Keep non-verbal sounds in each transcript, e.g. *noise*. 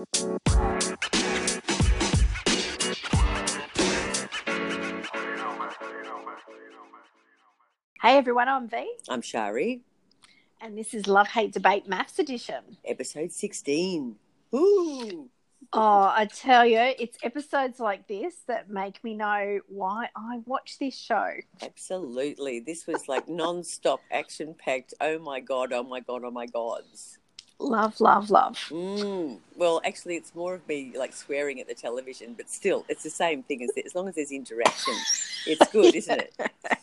Hey everyone, I'm V, I'm Shari, and this is Love Hate Debate MAFS Edition. episode 16. Ooh. Oh, I tell you, it's episodes like this that make me know why I watch this show. Absolutely. This was like non stop action packed. Oh my God, oh my God, oh my gods. Love, love, love. Mm. Well, actually, it's more of me like swearing at the television, but still, it's the same thing as as long as there's interaction. It's *laughs* good, isn't it?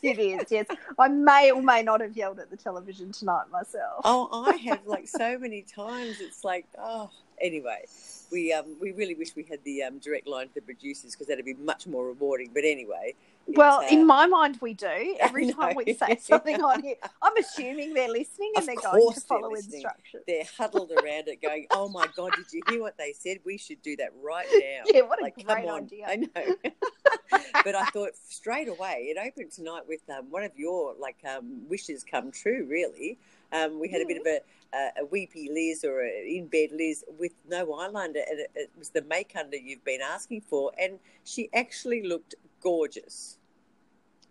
It is, yes. I may or may not have yelled at the television tonight myself. Oh, I have like so many times. It's like, oh, anyway. We um we really wish we had the um, direct line to the producers because that'd be much more rewarding. But anyway, well, uh, in my mind, we do. *laughs* Every time we say something on here, I'm assuming they're listening and Of they're going to follow instructions. they're huddled around it going, oh my God, did you hear what they said? We should do that right *laughs* now. Yeah, what a like, great come on. idea. I know. *laughs* but I *laughs* thought straight away, it opened tonight with um, one of your like um, wishes come true, really. Um, we had a bit of a, a, a weepy Liz or a in bed Liz with no eyeliner, and it, it was the make under you've been asking for, and she actually looked gorgeous.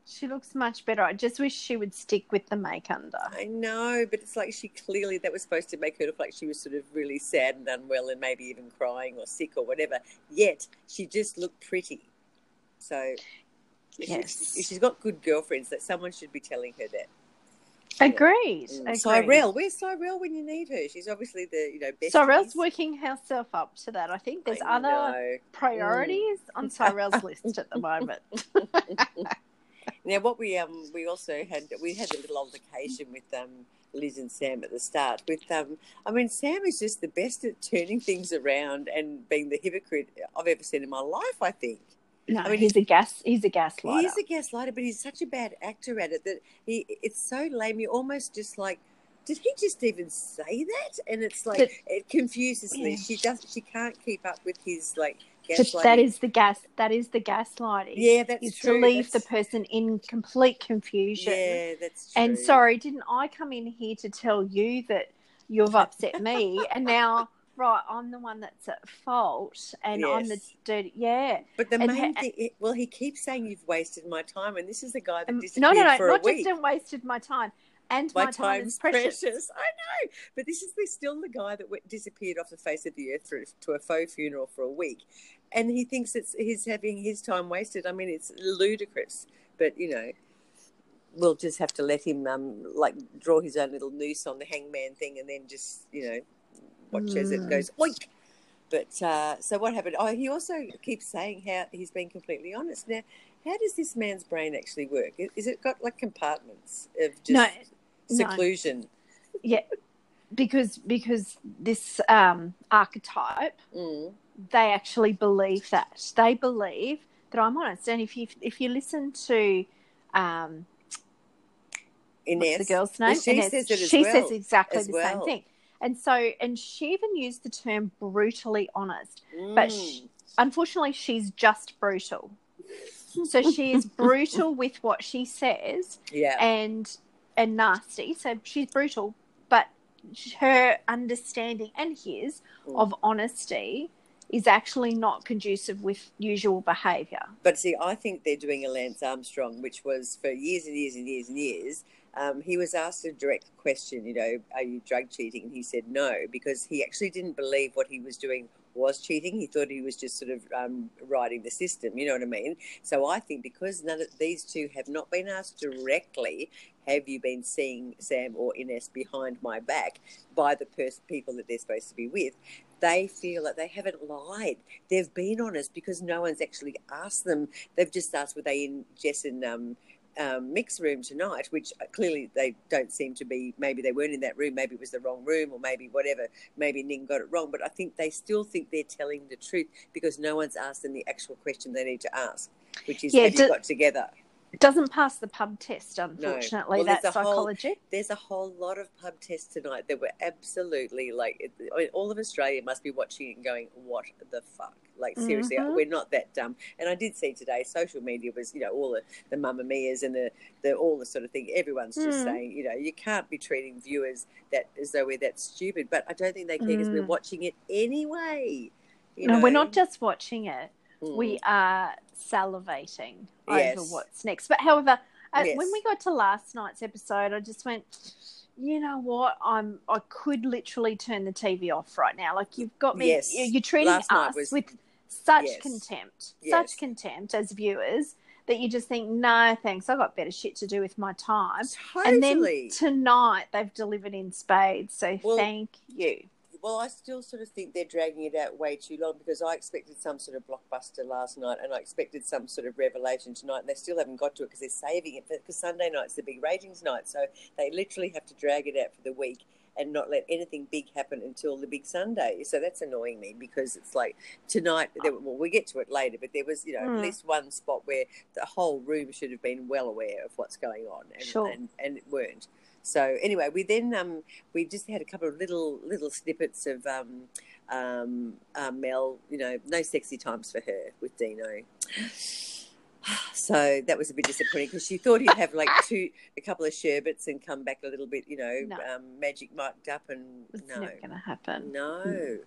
She looks much better. I just wish she would stick with the make under. I know, but it's like she clearly that was supposed to make her look like she was sort of really sad and unwell and maybe even crying or sick or whatever. Yet she just looked pretty. So Yes. she's, if she's got good girlfriends, that someone should be telling her that. Agreed. Mm. agreed. Cyrell, where's Cyrell when you need her? She's obviously the you know best. Cyrell's working herself up to that. I think there's other priorities Mm. on Cyrell's list at the moment. *laughs* *laughs* Now, what we um we also had we had a little altercation with um Liz and Sam at the start. With um, I mean, Sam is just the best at turning things around and being the hypocrite I've ever seen in my life. I think No, I mean, he's a gas. He's a gaslighter. he's a gaslighter, but he's such a bad actor at it that he it's so lame. You almost just like. Did he just even say that? And it's like But- it confuses Yeah. Liz. She does. She can't keep up with his like gaslighting. that is the gas. That is the gaslighting. yeah, that's is true. to leave the person in complete confusion. Yeah, that's true. And sorry, didn't I come in here to tell you that you've upset me, and now right, I'm the one that's at fault, and I'm the dirty. Yeah. But the And main ha- thing, well, he keeps saying you've wasted my time, and this is the guy that Um, disappeared no, no, no, for not a week. just wasted my time, and my, my, time time's is precious. precious. I know, but this is the, still the guy that went, disappeared off the face of the earth for, to a faux funeral for a week, and he thinks it's he's having his time wasted. I mean, it's ludicrous. But you know, we'll just have to let him um like draw his own little noose on the hangman thing, and then just you know watch as it Mm. goes oink. But uh, so what happened? Oh, he also keeps saying how he's been completely honest. Now, how does this man's brain actually work? Is- Is it got like compartments of just No, no. seclusion? Yeah, because because this um, archetype, Mm. they actually believe that they believe that I'm honest. And if you if you listen to um, what's the girl's Well, name, she Ines, says it as she well, says exactly the well. same thing. And so, and she even used the term brutally honest. But Mm. sh- unfortunately, she's just brutal. So she is *laughs* brutal with what she says, yeah, and and nasty. So she's brutal, but her understanding and his Mm. of honesty is actually not conducive with usual behaviour. But see, I think they're doing a Lance Armstrong, which was for years and years and years and years. Um, he was asked a direct question, you know, are you drug cheating? And he said no, because he actually didn't believe what he was doing was cheating. He thought he was just sort of um, riding the system, you know what I mean? So I think because none of these two have not been asked directly, have you been seeing Sam or Ines behind my back by the pers- people that they're supposed to be with? They feel that they haven't lied. They've been honest because no one's actually asked them. They've just asked were they in Jess and um, um, mix room tonight, which clearly they don't seem to be. Maybe they weren't in that room. Maybe it was the wrong room, or maybe whatever. Maybe Ning got it wrong. But I think they still think they're telling the truth because no one's asked them the actual question they need to ask, which is Yeah, have do- you got together? It doesn't pass the pub test, unfortunately. Well, there's that a whole- There's a whole lot of pub tests tonight that were absolutely like I mean, all of Australia must be watching it and going, "What the fuck?" Like seriously, Mhm. we're not that dumb. And I did see today, social media was you know all the the Mamamia's and the the all the sort of thing. Everyone's just Mm. saying you know you can't be treating viewers that as though we're that stupid. But I don't think they care because we're Mm. watching it anyway. You no, know? we're not just watching it. Mm. We are salivating Yes. over what's next. But however, uh, Yes. when we got to last night's episode, I just went, you know what? I'm I could literally turn the TV off right now. Like you've got me. Yes. you- You're treating Last us was- with such Yes. contempt, such contempt as viewers that you just think, no, thanks. I've got better shit to do with my time. And then tonight they've delivered in spades. So Well- thank you. Well, I still sort of think they're dragging it out way too long because I expected some sort of blockbuster last night and I expected some sort of revelation tonight, and they still haven't got to it because they're saving it because Sunday night's the big ratings night. So they literally have to drag it out for the week and not let anything big happen until the big Sunday. So that's annoying me because it's like tonight. There, well, we get to it later, but there was you know Mm. at least one spot where the whole room should have been well aware of what's going on, and Sure. and, and it weren't. So anyway, we then um, we just had a couple of little little snippets of um, um, uh, Mel. You know, no sexy times for her with Dino. *sighs* So that was a bit disappointing because she thought he'd have like two, a couple of sherbets and come back a little bit, you know, No. um, magic marked up and It's no, never going to happen. no,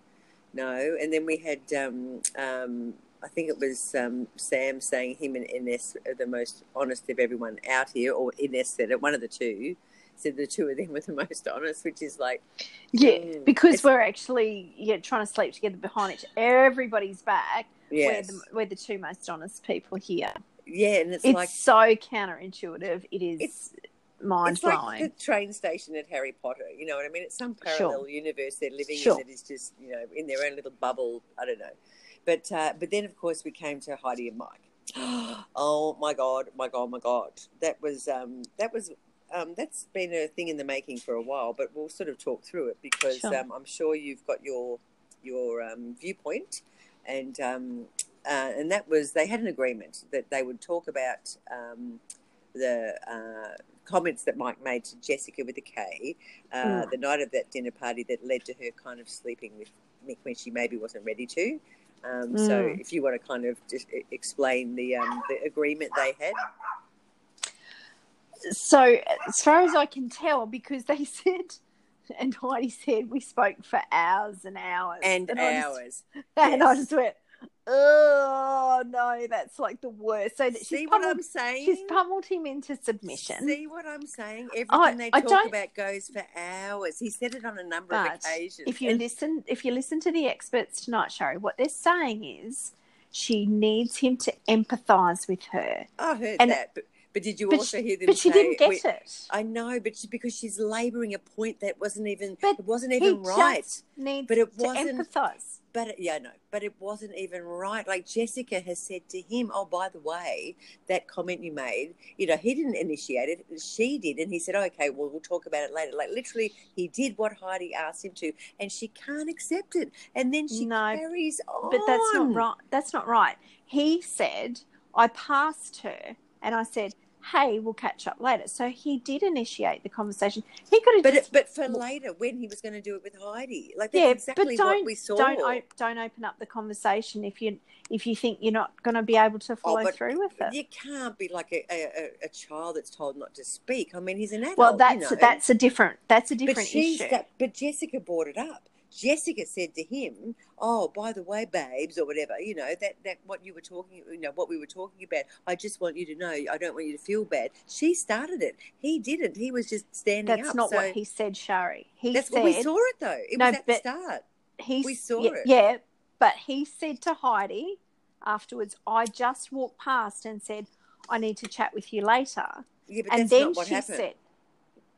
no. And then we had, um, um, I think it was um, Sam saying him and Ines are the most honest of everyone out here, or Ines said it, one of the two said the two of them were the most honest, which is like, Yeah, Mm. because we're actually yeah trying to sleep together behind each everybody's back. yes, We're the, we're the two most honest people here. yeah, and it's, It's like so counterintuitive. It is It's- mind it's like blowing. the train station at Harry Potter. You know what I mean? It's some Sure. parallel universe they're living Sure. in that is just you know in their own little bubble. I don't know, but uh, but then of course we came to Heidi and Mike. *gasps* oh my god, my god, my god! That was um, that was. Um, that's been a thing in the making for a while, but we'll sort of talk through it because Sure. um, I'm sure you've got your your um, viewpoint, and um, uh, and that was they had an agreement that they would talk about um, the uh, comments that Mike made to Jessika with a K uh, Mm. the night of that dinner party that led to her kind of sleeping with Mick when she maybe wasn't ready to. Um, So Mm. if you want to kind of just explain the um, the agreement they had, So as far as I can tell, because they *laughs* said, and Heidi said we spoke for hours and hours and, I just- hours. *laughs* and I just went, oh no, that's like the worst. So that See she's what I'm saying? she's pummeled him into submission. See what I'm saying? Everything I- they I talk about goes for hours. He said it on a number of occasions. if you And- listen, if you listen to the experts tonight, Shari, what they're saying is she needs him to empathise with her. I heard and- that, but, but did you But also she, hear them but she didn't get it. I know, but she, because she's labouring a point that wasn't even But it wasn't even right. But it to wasn't- empathise. But it, yeah, no, but it wasn't even right. Like Jessika has said to him, "Oh, by the way, that comment you made, you know, he didn't initiate it; she did." And he said, oh, "Okay, well, we'll talk about it later." Like literally, he did what Heidi asked him to, and she can't accept it. And then she No, carries on. But that's not right. That's not right. He said, I passed her and I said, hey, we'll catch up later. So he did initiate the conversation. He could have But just. but for later, when he was going to do it with Heidi, like that's yeah, exactly but don't what we saw. don't don't open up the conversation if you if you think you're not going to be able to oh, follow Oh, through with it. You can't be like a, a, a- child that's told not to speak. I mean, he's an adult. well, you that's know. that's a different that's a different she's issue. got- but Jessika brought it up. Jessika said to him, "Oh, by the way, babes, or whatever, you know that that what you were talking, you know, what we were talking about. I just want you to know. I don't want you to feel bad. She started it. He didn't. He was just standing That's up. not so what he said, Shari. He that's said what we saw it though. It No, was at the start. he we saw yeah, it. yeah, but he said to Heidi afterwards, I just walked past and said, I need to chat with you later. Yeah, but and that's then not what she happened. said,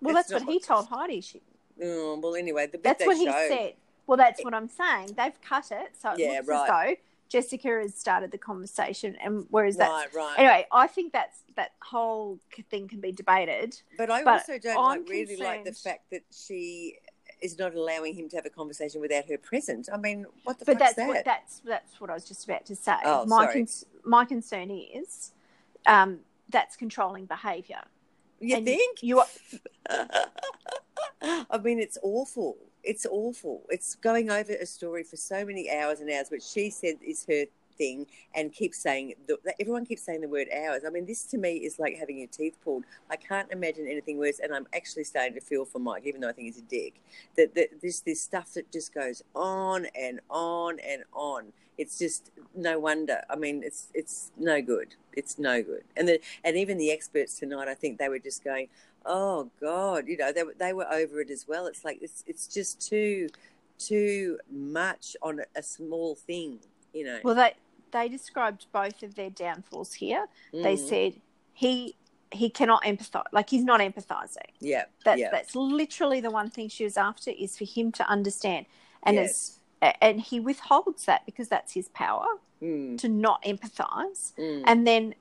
Well, That's that's, not what he told Heidi. She, Oh, well, anyway, the bit that's what he showed, said. Well, that's what I'm saying. They've cut it, so it Yeah, looks right. as though Jessika has started the conversation, and whereas that Right, right. anyway, I think that's that whole thing can be debated. But I But also don't like really like the fact that she is not allowing him to have a conversation without her present. I mean, what the But that's that? what that's that's what I was just about to say. Oh, my sorry. cons- my concern is um, that's controlling behavior. You And think? You are, *laughs* I mean, it's awful. It's awful. It's going over a story for so many hours and hours, which she said is her thing, and keeps saying the, everyone keeps saying the word hours. I mean, this to me is like having your teeth pulled. I can't imagine anything worse, and I'm actually starting to feel for Mike, even though I think he's a dick. That, that this this stuff that just goes on and on and on. It's just no wonder. I mean, it's it's no good. It's no good. And the and even the experts tonight, I think they were just going, oh god you know they, were- they were over it as well it's like it's it's just too too much on a, small thing you know well, they they described both of their downfalls here. They Mm. said he he cannot empathize, like he's not empathizing. yeah That yeah that's literally the one thing she was after is for him to understand, and Yes. it's and he withholds that because that's his power Mm, to not empathize. mm. And then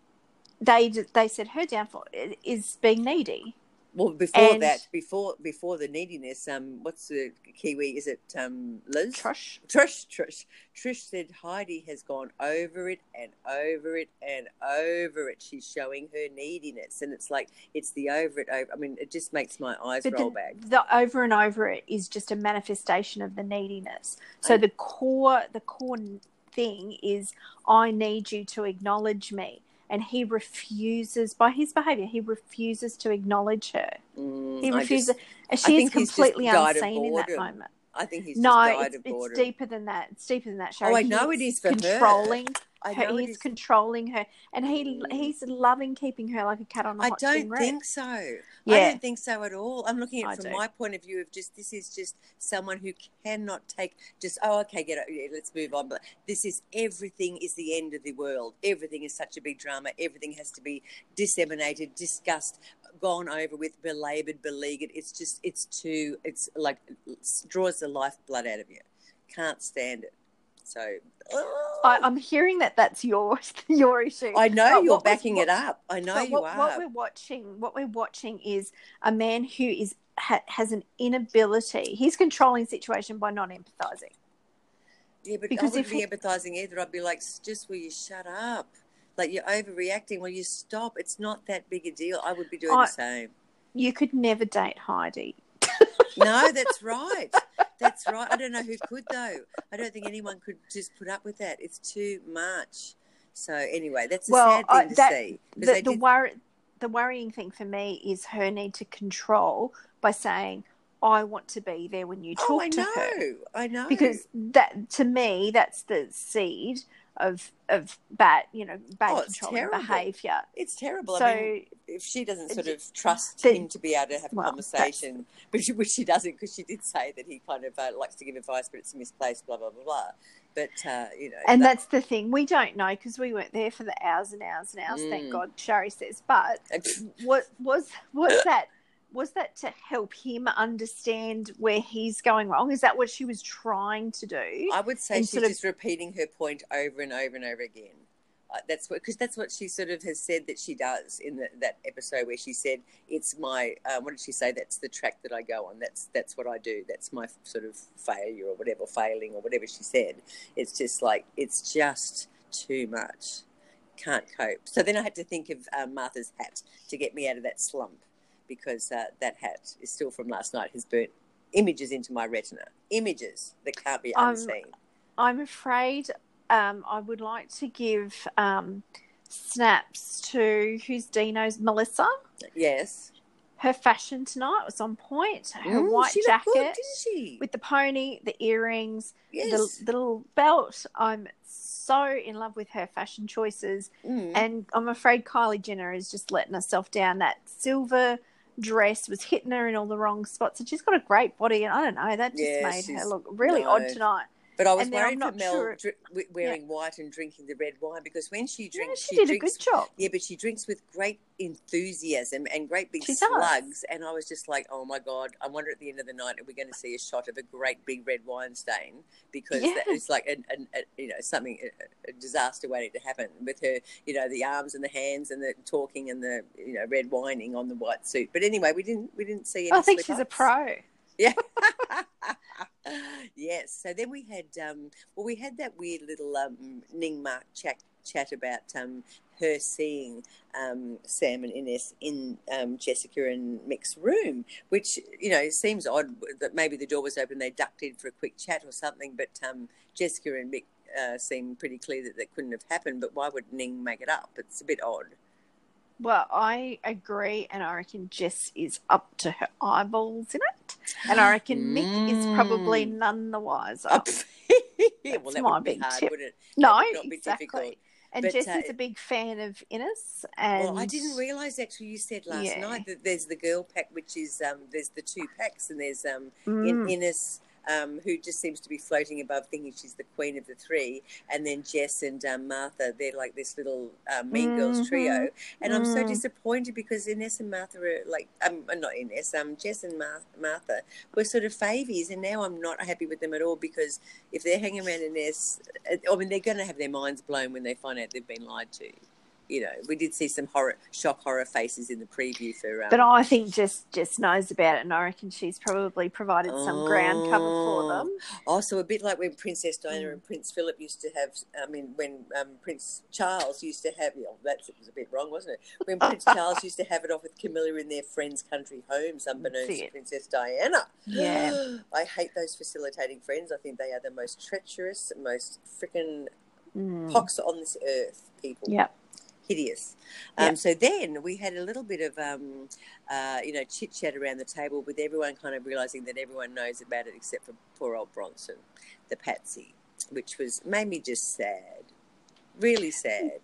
they they said her downfall is being needy. Well before and- that before before the neediness um what's the kiwi is it um liz Trush. Trish, Trish, Trish said Heidi has gone over it and over it and over it. She's showing her neediness, and it's like it's the over it over. I mean, it just makes my eyes But roll the, back. the over and over it is just a manifestation of the neediness. So I- the core the core thing is I need you to acknowledge me. And he refuses by his behavior, he refuses to acknowledge her. Mm, He refuses just- and she is think he's just completely unseen in that moment. I think he's No, it's, it's deeper than that. It's deeper than that, Shari. Oh, I know it is for controlling I her. know He's controlling her, and he Mm. he's loving keeping her like a cat on a I hot I don't think so. I don't think so at all. I'm looking at it from my point of view of just this is just someone who cannot take just oh okay get it yeah, let's move on. But this is everything is the end of the world. Everything is such a big drama. Everything has to be disseminated, discussed, gone over with, belabored, beleaguered. It's just it's too it's like it draws the lifeblood out of you. Can't stand it. So I, oh. I'm hearing that that's your *laughs* your issue. I know But you're was- backing what- it up. I know you what, are. what we're watching, what we're watching is a man who is ha, has an inability. He's controlling situation by not empathizing. Yeah, but Because I wouldn't if be he- empathizing either. I'd be like, just will you shut up? Like you're overreacting. Will you stop? It's not that big a deal. I would be doing I- the same. You could never date Heidi. No, that's right. That's right. I don't know who could though. I don't think anyone could just put up with that. It's too much. So anyway, that's a Well, sad thing I- to that- see. The, the did- worry, the worrying thing for me is her need to control by saying, "I want to be there when you oh, talk oh, I to know. her." I know. Because that, to me, that's the seed of of bad, you know, bad Oh, controlling behavior. it's terrible. So. I mean, if she doesn't sort of trust the- him to be able to have a well, conversation, which, which she doesn't, because she did say that he kind of uh, likes to give advice, but it's misplaced, blah blah blah blah. But uh, you know, and that- that's the thing we don't know because we weren't there for the hours and hours and hours. Mm. Thank God, Shari says. But what was was that? Was that to help him understand where he's going wrong? Is that what she was trying to do? I would say and she's sort of- just repeating her point over and over and over again. Uh, that's what because that's what she sort of has said that she does in the, that episode where she said it's my uh, what did she say? That's the track that I go on. That's that's what I do. That's my sort of failure or whatever failing or whatever she said. It's just like it's just too much. Can't cope. So then I had to think of um, Martha's hat to get me out of that slump because uh, that hat is still from last night has burnt images into my retina images that can't be unseen. I'm afraid um, I would like to give um, snaps to who's Dino's Melissa. Yes. Her fashion tonight was on point. Her Mm, white good, jacket didn't she? with the pony, the earrings, yes. the, the little belt. I'm so in love with her fashion choices. Mm. And I'm afraid Kylie Jenner is just letting herself down. That silver dress was hitting her in all the wrong spots. And she's got a great body. And I don't know, that just Yeah, made her look really no. odd tonight. But I was and worried for Mel sure- dri- wearing white and drinking the red wine because when she Yeah, drinks, she, did drinks. a good job. Yeah, but she drinks with great enthusiasm and great big She does. slugs. And I was just like, oh my God, I wonder at the end of the night, are we going to see a shot of a great big red wine stain? Because Yeah. that is like, an, an, a, you know, something, a, a disaster waiting to happen with her, you know, the arms and the hands and the talking and the, you know, red wining on the white suit. But anyway, we didn't, we didn't see any I think she's a pro. Yeah. *laughs* *laughs* yes. So then we had, um, well, we had that weird little um, Ning Mark chat, chat about um, her seeing um, Sam and Ines in um, Jessika and Mick's room, which you know seems odd that maybe the door was open, they ducked in for a quick chat or something. But um, Jessika and Mick uh, seem pretty clear that that couldn't have happened. But why would Ning make it up? It's a bit odd. Well, I agree, and I reckon Jess is up to her eyeballs in it, and I reckon mm. Mick is probably Mm. none the wiser. Yeah, *laughs* well, that my big hard, tip. wouldn't it? no, That would not be exactly. difficult. And But, Jess uh, is a big fan of Ines, and Well, I didn't realise actually you said last Yeah. night that there's the girl pack, which is um, there's the two packs, and there's um, Mm. in Ines, um, who just seems to be floating above, thinking she's the queen of the three, and then Jess and um, Martha, they're like this little um, Mean Girls Mhm. trio, and I'm so Mm. disappointed because Ines and Martha are like, um, uh, not Ines, um, Jess and Mar- Martha were sort of favies, and now I'm not happy with them at all because if they're hanging around Ines, uh, I mean, they're going to have their minds blown when they find out they've been lied to. You know, we did see some horror, shock horror faces in the preview for. Um, But I think Jess Jess knows about it, and I reckon she's probably provided some ground cover for them. Also, a bit like when Princess Diana Mm. and Prince Philip used to have. I mean, when um, Prince Charles used to have. Oh, that was a bit wrong, wasn't it? When Prince *laughs* Charles used to have it off with Camilla in their friend's country homes, unbeknownst to. Princess Diana. Yeah. *gasps* I hate those facilitating friends. I think they are the most treacherous, most freaking Mm. pox on this earth people. Yeah. Hideous. Yeah. Um, so then we had a little bit of, um, uh, you know, chit chat around the table with everyone kind of realizing that everyone knows about it except for poor old Bronson, the patsy, which was made me just sad, really sad.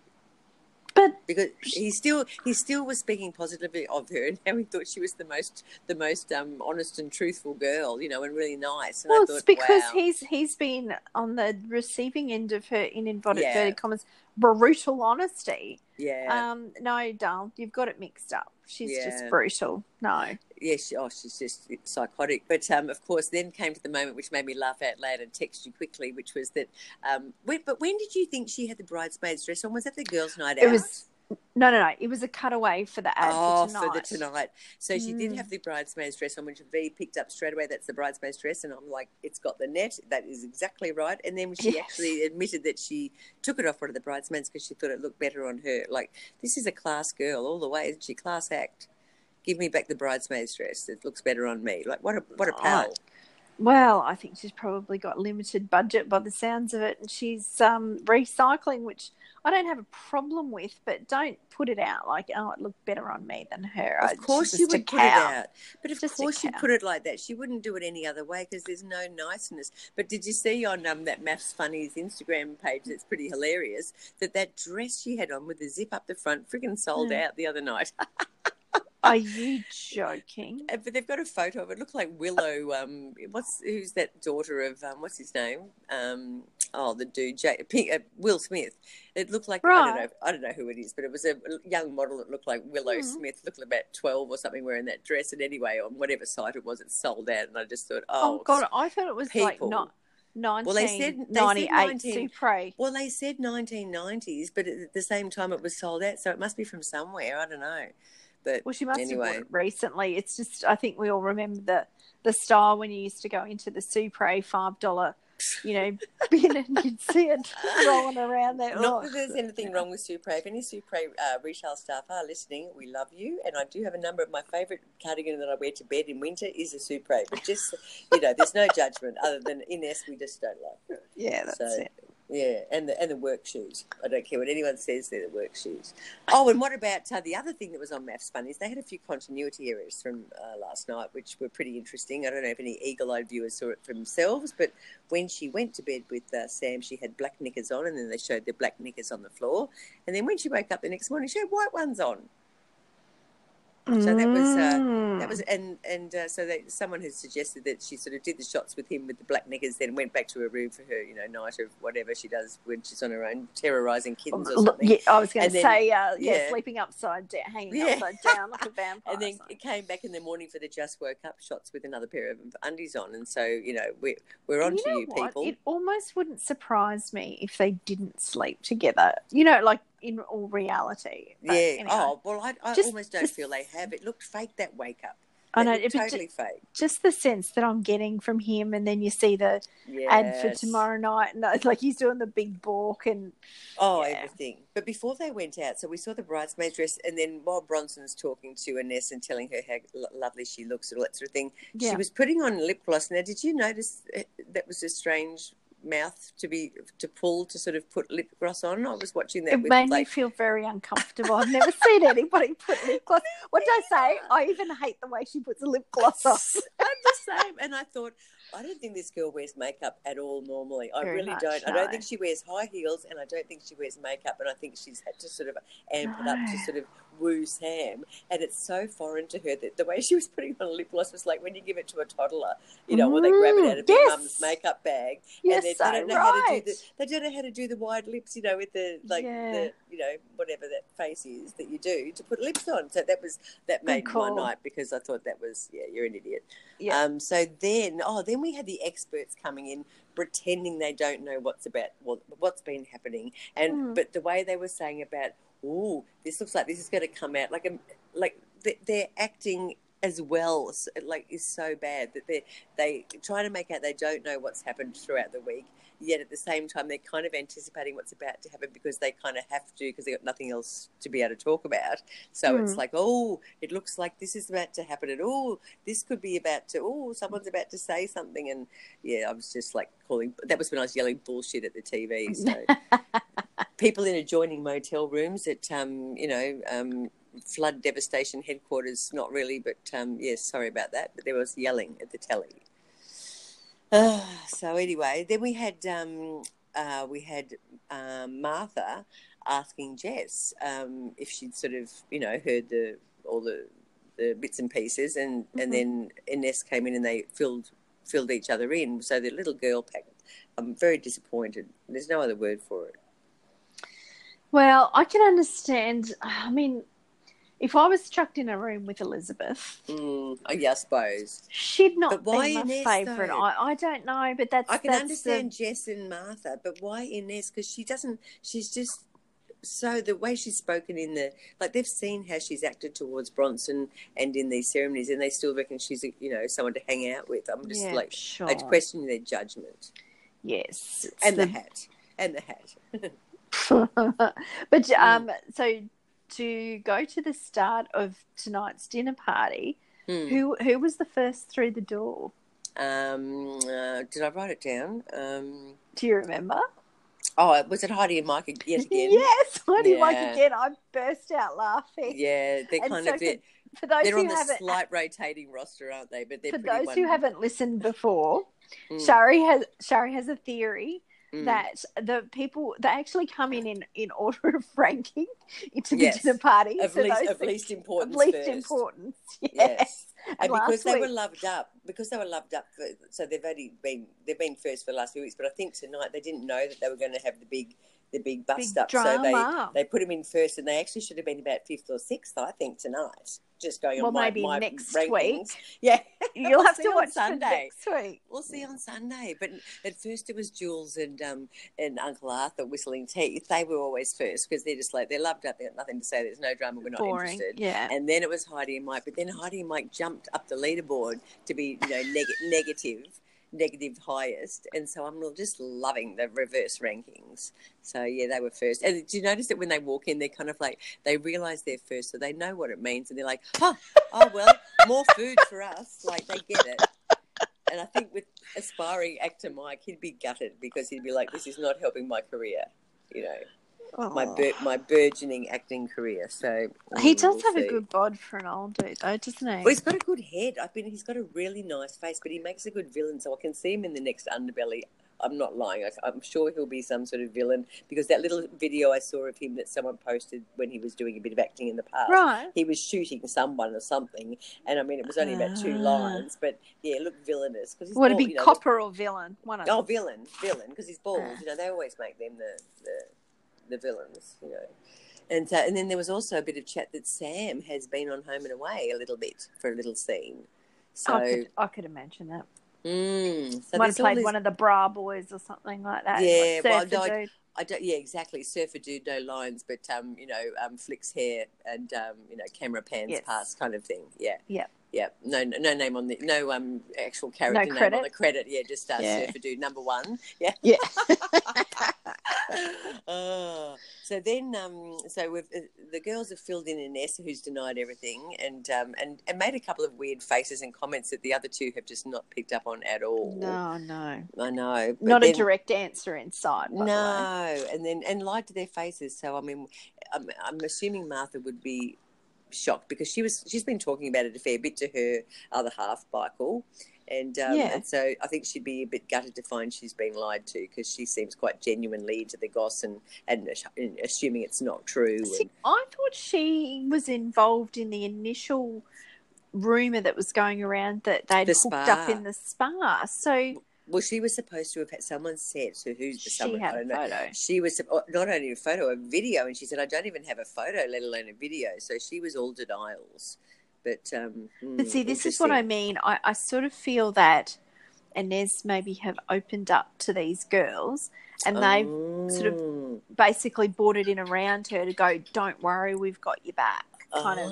But Because he still he still was speaking positively of her, and how he thought she was the most the most um, honest and truthful girl, you know, and really nice. And well, I it's because wow. he's he's been on the receiving end of her in inverted Yeah. commas brutal honesty. Yeah, Um, no, darling, you've got it mixed up. She's Yeah. just brutal. No. yeah, she, oh, she's just psychotic. But um, of course, then came to the moment which made me laugh out loud and text you quickly, which was that. Um, when, but when did you think she had the bridesmaid's dress on? Was that the girls' night out? It was no, no, no. It was a cutaway for the ad Oh, for tonight. for the tonight. So she did Mm. have the bridesmaid's dress on, which V picked up straight away. That's the bridesmaid's dress, and I'm like, it's got the net. That is exactly right. And then she Yes. actually admitted that she took it off one of the bridesmaids because she thought it looked better on her. Like this is a class girl all the way, isn't she? Class act. Give me back the bridesmaid's dress. It looks better on me. Like what a what a Oh, pal. Well, I think she's probably got limited budget by the sounds of it, and she's um, recycling, which I don't have a problem with. But don't put it out like, oh, it looked better on me than her. Of course, you would put it out, but of Just course she'd put it like that. She wouldn't do it any other way because there's no niceness. But did you see on um, that MAFS Funnies Instagram page? That's pretty hilarious. That that dress she had on with the zip up the front, friggin' sold Mm. out the other night. *laughs* Are you joking? Uh, but they've got a photo of it. Looked like Willow. Um, what's who's that daughter of um, what's his name? Um, oh, the dude, Jay, Pink, uh, Will Smith. It looked like I don't know. I don't know who it is, but it was a young model that looked like Willow Mhm. Smith. Looked like about twelve or something wearing that dress. And anyway, on whatever site it was, it sold out. And I just thought, oh, Oh, God, I thought it was like people. not Well, they said- they said 19 Supre. Well, they said 1990s, but at the same time it was sold out, so it must be from somewhere. I don't know. But Well, she must anyway, have bought it recently. It's just I think we all remember the the style when you used to go into the Supre five dollar, you know, bin and you'd see it rolling around there. Not that there's anything wrong with Supre. If any Supre uh, retail staff are listening, we love you. And I do have a number of my favourite cardigan that I wear to bed in winter is a Supre. But just, you know, there's no judgment other than Ines, we just don't like. It. Yeah, that's So, it. Yeah, and the and the work shoes. I don't care what anyone says. They're the work shoes. Oh, and what about uh, the other thing that was on MAFS Funnies They had a few continuity errors from uh, last night, which were pretty interesting. I don't know if any eagle-eyed viewers saw it for themselves, but when she went to bed with uh, Sam, she had black knickers on, and then they showed the black knickers on the floor. And then when she woke up the next morning, she had white ones on. So that was, uh, Mm. That was and and uh, so they, someone has suggested that she sort of did the shots with him with the black knickers, then went back to her room for her, you know, night of whatever she does when she's on her own, terrorizing kittens or something. yeah, I was going to say, uh, yeah, yeah. sleeping upside down, hanging Yeah. upside down like a *laughs* vampire. And then it came back in the morning for the just woke up shots with another pair of undies on, and so you know we're we're on you to you what? people. It almost wouldn't surprise me if they didn't sleep together. You know, like in all reality. But yeah. anyway. Oh well, I, I Just- almost don't just- feel they have. It looked fake that wake up. I know, They look but totally fake. just the sense that I'm getting from him, and then you see the Yes. ad for tomorrow night, and it's *laughs* like he's doing the big balk, and Oh, Yeah. everything. But before they went out, so we saw the bridesmaid dress, and then while Bronson's talking to Ines and telling her how lovely she looks and all that sort of thing, yeah, she was putting on lip gloss. Now, did you notice uh, that was a strange mouth to be to pull to sort of put lip gloss on? I was watching that it with made me feel very uncomfortable. I've never seen anybody put lip gloss. What did I say? I even hate the way she puts a lip gloss on. *laughs* I'm the same. And I thought, I don't think this girl wears makeup at all normally. I Very really much, don't. I don't think she wears high heels and I don't think she wears makeup. And I think she's had to sort of amp it up to sort of woo Sam. And it's so foreign to her that the way *laughs* she was putting on lip gloss was like when you give it to a toddler, you know, when they grab it out of Mm, their yes. mum's makeup bag. You're and they, they don't know how to do the they don't know how to do the wide lips, you know, with the like Yeah. the you know whatever that face is that you do to put lips on. So that was that made my night because I thought that was yeah, you're an idiot. Yeah. Um, so then, oh, then we had the experts coming in pretending they don't know what's about well, what's been happening, and Mm. but the way they were saying about, oh, this looks like this is going to come out like a like they're acting as well, like is so bad that they they trying to make out they don't know what's happened throughout the week. Yet at the same time, they're kind of anticipating what's about to happen because they kind of have to because they've got nothing else to be able to talk about. So it's Mm. like, oh, it looks like this is about to happen, and oh, this could be about to, oh, someone's about to say something, and yeah, I was just like calling. That was when I was yelling bullshit at the TV. So *laughs* people in adjoining motel rooms at, um, you know, um, flood devastation headquarters. Not really, but um, yes, sorry about that. But there was yelling at the telly. Uh, *sighs* so anyway, then we had um, uh, we had um, Martha asking Jess um, if she'd sort of you know heard the all the, the bits and pieces, and Mhm. and then Ines came in and they filled filled each other in. So the little girl packed. I'm very disappointed. There's no other word for it. Well, I can understand. I mean, if I was chucked in a room with Elizabeth, Mm, oh, yeah, I suppose. she'd not be my Ines, favourite. I, I don't know, but that's I can that's understand Jess and Martha, but why Ines? Because she doesn't. She's just so the way she's spoken in the like they've seen how she's acted towards Bronson and in these ceremonies, and they still reckon she's a, you know someone to hang out with. I'm just yeah, like sure. I question their judgment yes, and the, hat and the hat. *laughs* *laughs* but Mm. um, so to go to the start of tonight's dinner party, Hmm. who who was the first through the door? Um, uh, did I write it down? Um, Do you remember? oh, was it Heidi and Mike yet again? *laughs* Yes, I did like Yeah. again. I burst out laughing. Yeah, they're And kind so of For those they're on the slight rotating roster, aren't they? But they're for those who haven't listened before, Mm, Shari has Shari has a theory mm. that the people they actually come in in, in order of *laughs* ranking into the Yes. dinner party. of so least of least of importance. least first. importance. *laughs* Yes. Yes, And and because they were loved up, because they were loved up, for, so they've only been they've been first for the last few weeks. But I think tonight they didn't know that they were going to have the big the big bust Big up, so they they put him in first, and they actually should have been about fifth or sixth. I think tonight, just going Well, on my, maybe my next rankings. week. *laughs* Yeah, You'll have to watch Sunday. Sunday next week. We'll see on Sunday. But at first it was Jules and um and Uncle Arthur whistling teeth. They were always first because they're just like they're loved up. They got nothing to say. There's no drama. We're not Boring. interested. Yeah. And then it was Heidi and Mike. But then Heidi and Mike jumped up the leaderboard to be you know neg- negative, negative highest. And so I'm just loving the reverse rankings. So yeah, they were first. And do you notice that when they walk in, they're kind of like they realise they're first, so they know what it means, and they're like, oh, oh well, more food for us. Like they get it. And I think with aspiring actor Mike, he'd be gutted because he'd be like, "This is not helping my career," you know, my bur- my burgeoning acting career. So He mm, does we'll have a good bod for an old dude, though, doesn't he? Well, he's got a good head. I've been. He's got a really nice face, but he makes a good villain. So I can see him in the next Underbelly. I'm not lying. I, I'm sure he'll be some sort of villain because that little video I saw of him that someone posted when he was doing a bit of acting in the past. right. He was shooting someone or something, and I mean it was only about two Ah. lines, but yeah, look villainous because he's Would it bald, be you know, copper or villain? One of Oh, them. villain, villain, because he's bald. Ah. You know, they always make them the the, the villains. You know, and so, and then there was also a bit of chat that Sam has been on Home and Away a little bit for a little scene. So, I could, I could imagine that. mm, so Might have played these- one of the bra boys or something like that. Yeah, like well, no, dude. I don't. Yeah, exactly. Surfer dude, no lines, but um, you know, um, flicks hair and um, you know, camera pans Yes. past kind of thing. Yeah. Yeah. Yeah, no, no name on the no um actual character No name credit? on the credit. Yeah, just uh, Yeah. Surfer Dude number one. *laughs* Yeah. Yeah. *laughs* *laughs* *laughs* oh, so then, um, so we've, uh, the girls have filled in Inessa, who's denied everything, and um, and and made a couple of weird faces and comments that the other two have just not picked up on at all. no, no. I know. Not a direct answer inside. By The. No, and then and lied to their faces. So I mean, I'm, I'm assuming Martha would be shocked because she was she's been talking about it a fair bit to her other half, Michael, and um, Yeah. and so I think she'd be a bit gutted to find she's been lied to because she seems quite genuinely into the goss and and, and assuming it's not true. See, And, I thought she was involved in the initial rumor that was going around that they'd The hooked up in the spa. So well, she was supposed to have had someone said so who's the she someone had I a don't know. photo. She was oh, not only a photo, a video, and she said, "I don't even have a photo, let alone a video." So she was all denials. But um, But mm, see, this is what I mean. I, I sort of feel that Ines maybe have opened up to these girls and they've sort of Mm. basically brought it in around her to go, don't worry, we've got your back. Kind of.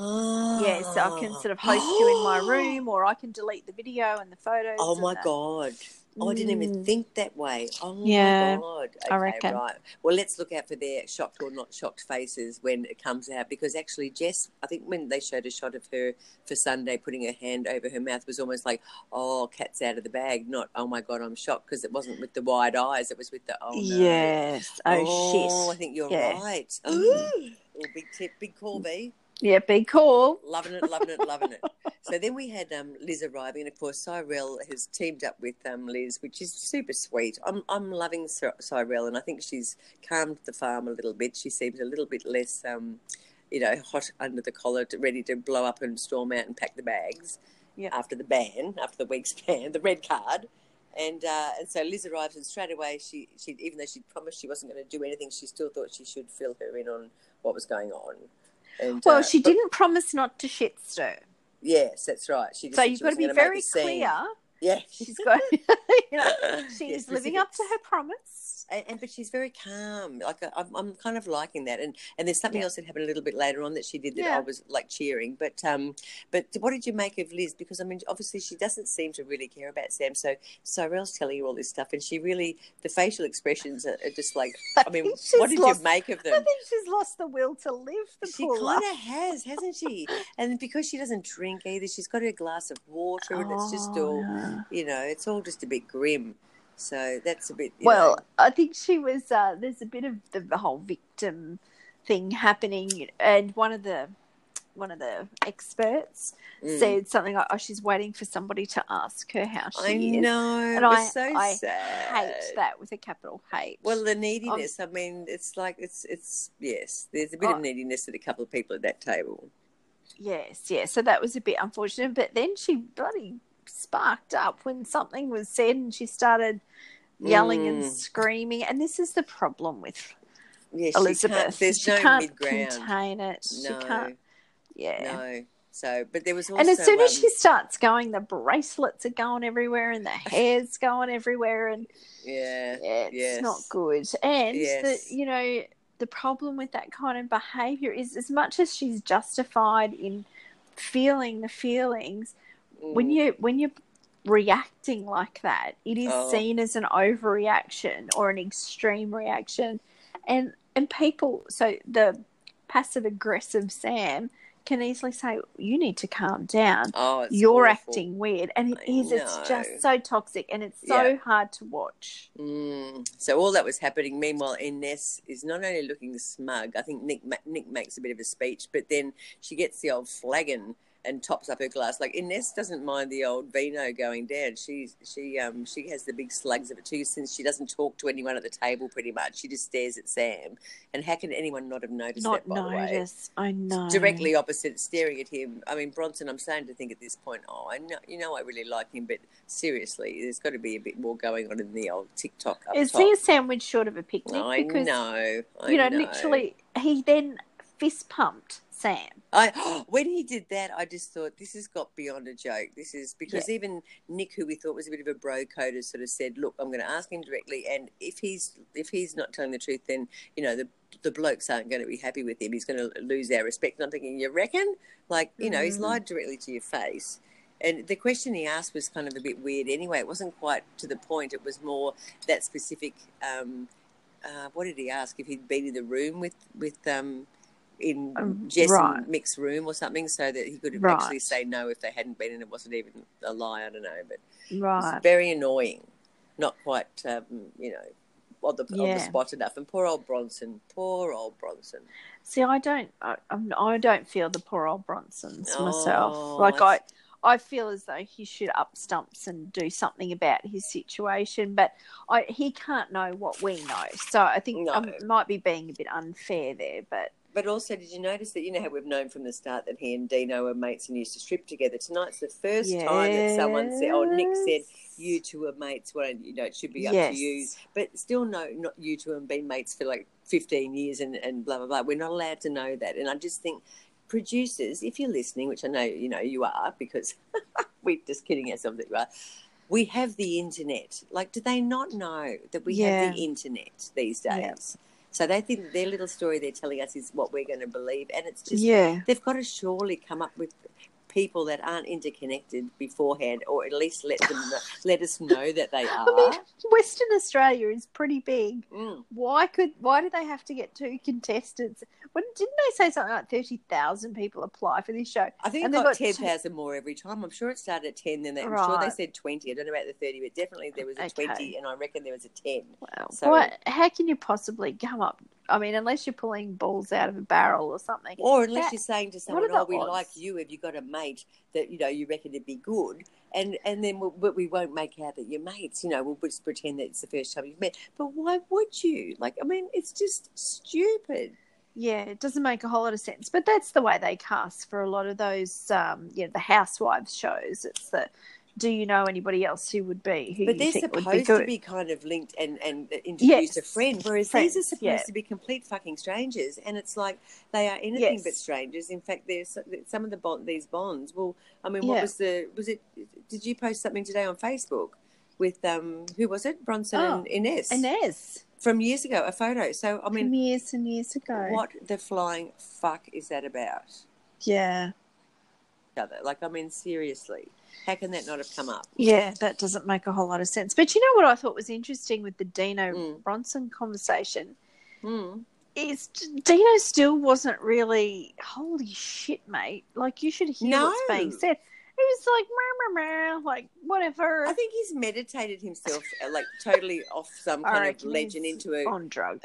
Yeah, so I can sort of host you in my *gasps* room or I can delete the video and the photos. Oh my the- god! Oh, I didn't even Mm. think that way. Oh Yeah, my god! I reckon. right. Well, let's look out for their shocked or not shocked faces when it comes out because actually, Jess, I think when they showed a shot of her for Sunday putting her hand over her mouth was almost like, "Oh, cat's out of the bag." Not, "Oh my god, I'm shocked," because it wasn't with the wide eyes. It was with the, "Oh no." Yes. Oh, shit. Oh, I think you're Yeah. right. Mhm. *gasps* Oh, big tip, big call, B. Yeah, be cool. Loving it, loving it, loving it. *laughs* So then we had um, Liz arriving, and of course Cyrell has teamed up with um, Liz, which is super sweet. I'm I'm loving Cy- Cyrell, and I think she's calmed the farm a little bit. She seems a little bit less, um, you know, hot under the collar, to, ready to blow up and storm out and pack the bags. Yeah. After the ban, after the week's *laughs* ban, the red card. And, uh, and so Liz arrives, and straight away, she, she even though she'd promised she wasn't going to do anything, she still thought she should fill her in on what was going on. And, Well, uh, she but- didn't promise not to shit stir. Yes, that's right. She just So you've got to be very clear. Yeah, *laughs* She's got, *laughs* you know, *laughs* she Yeah, is living up to her promise. And, and but she's very calm. Like I- I'm, I'm kind of liking that. And and there's something Yeah. else that happened a little bit later on that she did that Yeah. I was like cheering. But um, but what did you make of Liz? Because I mean, obviously she doesn't seem to really care about Sam. So Cyrell's telling you all this stuff, and she really the facial expressions are, are just like. I mean, what did lost- you make of them? I think she's lost the will to live. The She kind of has, hasn't she? And because she doesn't drink either, she's got her glass of water, and it's just Oh, all, no. You know, it's all just a bit grim. So that's a bit. Well, know, I think she was. Uh, there's a bit of the, whole victim thing happening, and one of the one of the experts mm. said something like, "Oh, she's waiting for somebody to ask her how she I is." know, and I, so I sad. hate that with a capital H. Well, the neediness. I mean, it's like it's it's yes. There's a bit Oh. of neediness at a couple of people at that table. yes, yes. So that was a bit unfortunate, but then she bloody sparked up when something was said, and she started yelling and Mm. screaming. And this is the problem with Yeah, she can't, Elizabeth. there's she no can't contain it. She No, can't. Yeah. no. So, but there was also. And as soon as um, she starts going, the bracelets are going everywhere and the hair's going everywhere, and yeah, yeah, it's yes. not good. And Yes. the, you know, the problem with that kind of behavior is, as much as she's justified in feeling the feelings, when mm, you when you're reacting like that, it is Oh. seen as an overreaction or an extreme reaction, and and people. So the passive aggressive Sam can easily say, "You need to calm down. oh, You're awful. acting weird," and it I is. It's just so toxic, and it's so Yeah. hard to watch. Mm. So all that was happening. Meanwhile, Ines is not only looking smug. I think Nick Nick makes a bit of a speech, but then she gets the old flagon and tops up her glass. Like Ines doesn't mind the old vino going down. She she um she has the big slugs of it too. Since she doesn't talk to anyone at the table, pretty much she just stares at Sam. And how can anyone not have noticed Not that? By the way, notice. I know. directly opposite, staring at him. I mean, Bronson. I'm starting to think at this point, oh, I know, you know, I really like him, but seriously, there's got to be a bit more going on in the old TikTok. Up Is top. he a sandwich short of a picnic? I because know. I you know, literally, he then fist pumped Sam. I *gasps* when he did that, I just thought this has got beyond a joke. This is because even Nick, who we thought was a bit of a bro coder, sort of said, "Look, I'm going to ask him directly, and if he's if he's not telling the truth, then you know the the blokes aren't going to be happy with him. He's going to lose our respect. And I'm thinking, you reckon? Like, you know, he's Mm. lied directly to your face. And the question he asked was kind of a bit weird anyway. It wasn't quite to the point. It was more that specific. Um, uh, what did he ask? If he'd been in the room with with um, in Um, Jess right. Mick's room or something, so that he could Right. actually say no if they hadn't been, and it wasn't even a lie. I don't know, but Right. it's very annoying. Not quite, um, you know, on the, on the spot enough. And poor old Bronson, poor old Bronson. See, I don't, I, I'm, don't feel the poor old Bronsons myself. Oh, like I, I feel as though he should up stumps and do something about his situation, but I, he can't know what we know. So I think No. I might be being a bit unfair there, but But also, did you notice that you know how we've known from the start that he and Dino are mates and used to strip together? Tonight's the first time that someone said, "Oh, Nick said you two are mates." Well, you know, it should be up Yes. to you. But still, no, not you two have been mates for like fifteen years and and blah blah blah. We're not allowed to know that, and I just think producers, if you're listening, which I know you know you are, because *laughs* we're just kidding ourselves that you are. We have the internet. Like, do they not know that we Yeah. have the internet these days? Yeah. So they think their little story they're telling us is what we're going to believe, and it's just yeah, they've got to surely come up with people that aren't interconnected beforehand, or at least let them know, *laughs* let us know that they I mean, are. Western Australia is pretty big. Mm. Why could why do they have to get two contestants? When didn't they say something like thirty thousand people apply for this show? I think And they've got got ten two- thousand more every time. I'm sure it started at ten, then they, I'm sure they said twenty. I don't know about the thirty, but definitely there was a Okay. twenty, and I reckon there was a ten. Wow. So- what? How can you possibly come up? I mean, unless you're pulling balls out of a barrel or something. Or unless That- you're saying to someone, "Oh, we odds? like you. Have you got a mate that you know you reckon would be good?" And and then we'll, but we won't make out that you're mates. You know, we'll just pretend that it's the first time you've met. But why would you? Like, I mean, it's just stupid. Yeah, it doesn't make a whole lot of sense. But that's the way they cast for a lot of those, um, you know, the housewives shows. It's the, do you know anybody else who would be who But they're would be supposed to be kind of linked and, and introduce Yes. a friend, whereas Friends, these are supposed yeah. to be complete fucking strangers, and it's like they are anything but strangers. In fact, there's some of the bond, these bonds. Well, I mean, what Yeah. was the was it? Did you post something today on Facebook with um who was it? Bronson Oh, and Ines Ines, from years ago, a photo. So I mean, from years and years ago. what the flying fuck is that about? Yeah, Other like, I mean, seriously, how can that not have come up? yeah, that doesn't make a whole lot of sense. But you know what I thought was interesting with the Dino Mm. Bronson conversation Hmm. is Dino still wasn't really holy shit, mate. Like you should hear what's being said. He was like, meh, meh, meh, like whatever. I think he's meditated himself uh, like totally off some kind of legend into a on drugs.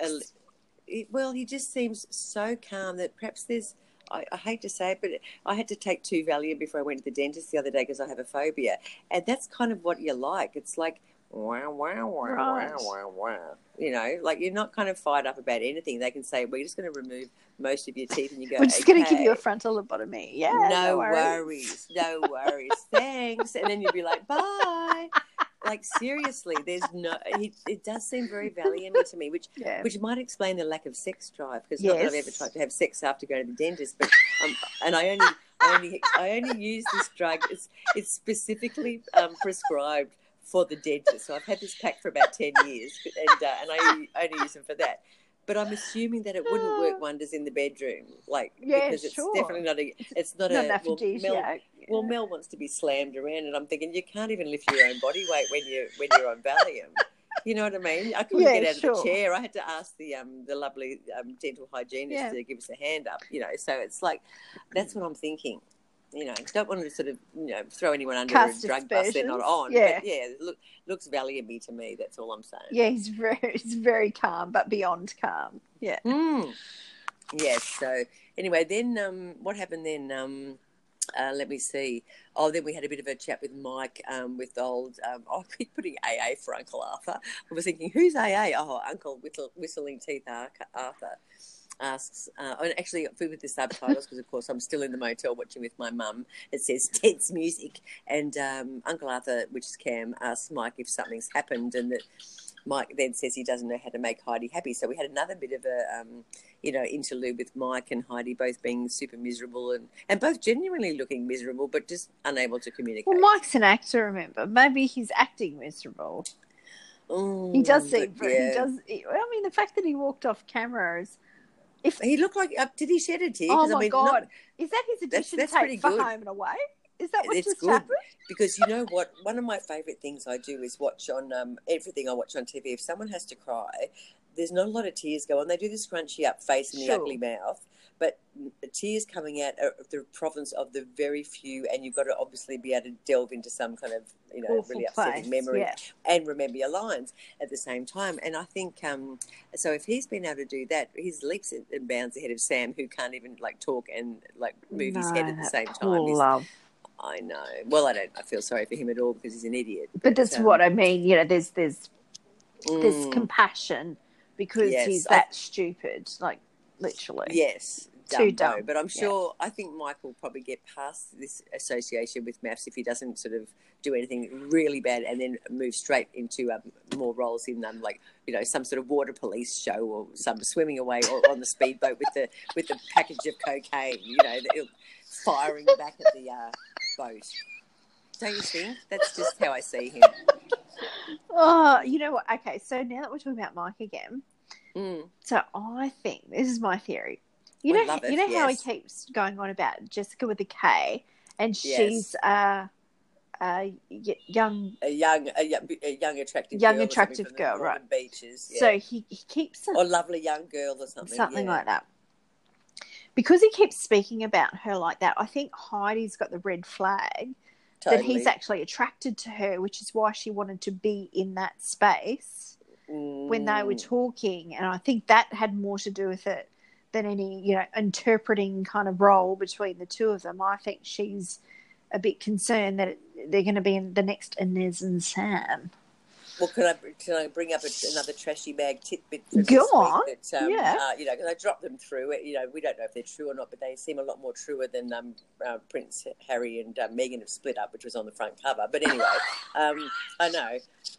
a- well, he just seems so calm that perhaps there's. I, I hate to say it, but I had to take two Valium before I went to the dentist the other day because I have a phobia, and that's kind of what you like. It's like wow, wow, wow, Right. wow, wow, wow. You know, like you're not kind of fired up about anything. They can say, "We're just going to remove most of your teeth," and you go, We're just going to give you a frontal lobotomy. Yeah, no worries. worries, no worries, thanks. And then you'd be like, bye. *laughs* Like seriously, there's no. It, it does seem very valiant to me, which Yeah. which might explain the lack of sex drive. Because not that I've Yes. ever tried to have sex after going to the dentist, but um, and I only I only I only use this drug. It's it's specifically um, prescribed for the dentist. So I've had this pack for about ten years, and uh, and I only use them for that. But I'm assuming that it wouldn't work *sighs* wonders in the bedroom, like Yeah, because it's sure. definitely not a. It's not, Not a. well, Mel, aphrodisiac. well, Mel wants to be slammed around, and I'm thinking you can't even lift your own body weight when you when you're on Valium. You know what I mean? I couldn't Yeah, get out of the chair. I had to ask the um the lovely um, dental hygienist Yeah. to give us a hand up. You know, so it's like that's what I'm thinking. You know, don't want to sort of you know throw anyone under Cast a drug bus they're not on. Yeah. But yeah, look looks Valium to me. That's all I'm saying. Yeah, he's very, he's very calm, but beyond calm. Yeah. Mm. Yes. So anyway, then um, what happened then? Um, uh, let me see. Oh, then we had a bit of a chat with Mike um, with old. Um, *laughs* oh, I keep putting AA for Uncle Arthur. I was thinking, who's AA? Oh, Uncle Whistling Teeth Arthur asks. Uh, and actually, with the subtitles, because of course I'm still in the motel watching with my mum. It says tense music, and um, Uncle Arthur, which is Cam, asks Mike if something's happened, and that Mike then says he doesn't know how to make Heidi happy. So we had another bit of a, um, you know, interlude with Mike and Heidi both being super miserable and, and both genuinely looking miserable, but just unable to communicate. Well, Mike's an actor, remember? Maybe he's acting miserable. He Mm, does seem. but He does. I mean, the fact that he walked off camera is If He looked like. Uh, did he shed a tear? oh my I mean, god, not- is that his That's- edition that's tape pretty for good. Home and Away? Is that what It's just good. happened? because you know *laughs* what? One of my favourite things I do is watch on um, everything I watch on TV. If someone has to cry, there's not a lot of tears go on. They do the scrunchy up face and the ugly mouth, but tears coming out of the province of the very few, and you've got to obviously be able to delve into some kind of you know Awful really upsetting place, memory yeah. and remember your lines at the same time. And I think um, so. If he's been able to do that, he's leaps and bounds ahead of Sam, who can't even like talk and like move his head at the same time. He's- love. I know. Well, I don't. I feel sorry for him at all because he's an idiot. But that's um, what I mean. You know, there's there's there's mm, compassion because Yes, he's I- that stupid, like literally. yes, Too dumb, dumb. But I'm yeah. sure. I think Mike will probably get past this association with MAFS if he doesn't sort of do anything really bad and then move straight into um, more roles in um, like you know some sort of water police show or some swimming away or on the speedboat with the with the package of cocaine. You know, the, firing back at the uh, boat. Don't you think? That's just how I see him. *laughs* Oh, you know what? Okay, so now that we're talking about Mike again, Mm. so I think this is my theory. You I know, you know how he keeps going on about Jessika with a K, and Yes. she's uh, a young. a young, a young, a young attractive, Young girl attractive girl, right. Beaches, yeah. So he, he keeps or lovely young girl or something, something yeah. like that. Because he keeps speaking about her like that, I think Heidi's got the red flag that he's actually attracted to her, which is why she wanted to be in that space when they were Mm, talking. And I think that had more to do with it than any, you know, interpreting kind of role between the two of them. I think she's a bit concerned that it, they're going to be in the next Ines and Sam. Well, can I can I bring up a, another trashy bag tidbit? Go on. That, um, Yeah. Uh, you know, because I dropped them through. You know, we don't know if they're true or not, but they seem a lot more truer than um, uh, Prince Harry and uh, Meghan have split up, which was on the front cover. But anyway, *laughs* um, I know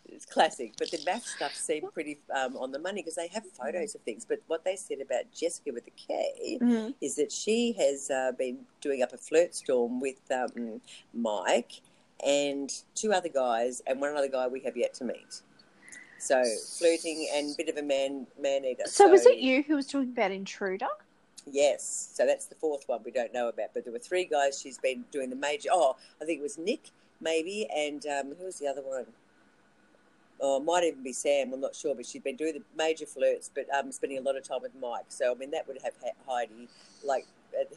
it's classic. But the MAFS stuff seemed pretty um, on the money because they have photos of things. But what they said about Jessika with the K Mm. is that she has uh, been doing up a flirt storm with um, Mike and two other guys and one other guy we have yet to meet. So flirting and bit of a man man eater. So, was it you who was talking about Intruder? Yes. So that's the fourth one we don't know about. But there were three guys she's been doing the major. Oh, I think it was Nick maybe, and um, who was the other one? Oh, it might even be Sam. I'm not sure, but she'd been doing the major flirts, but um, spending a lot of time with Mike. So I mean, that would have had Heidi like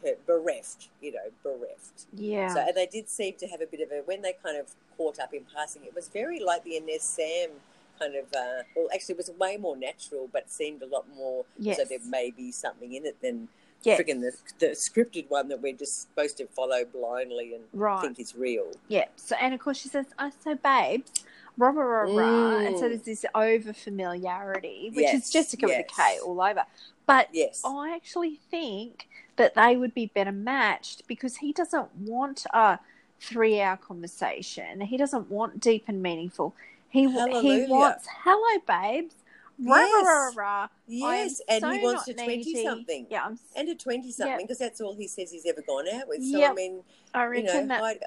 her bereft, you know, bereft. Yeah. So and they did seem to have a bit of a when they kind of caught up in passing. It was very like the Ines Sam kind of. Uh, well, actually, it was way more natural, but seemed a lot more. yes. So there may be something in it than yes. friggin' the, the scripted one that we're just supposed to follow blindly and Right. think is real. Yeah. So and of course she says, "Oh, so babes." Rah, rah, rah, rah. And so Mm. there's this over familiarity, which Yes, is Jessika with a K yes. all over. But Yes. I actually think that they would be better matched because he doesn't want a three hour conversation. He doesn't want deep and meaningful. He he wants hello babes. Rah, rah, rah, Yes. rah. Yes, and so he wants to twenty needy. something. Yeah, I'm, And a twenty something Yep. because that's all he says he's ever gone out with. So I mean, I you know, that Heidi,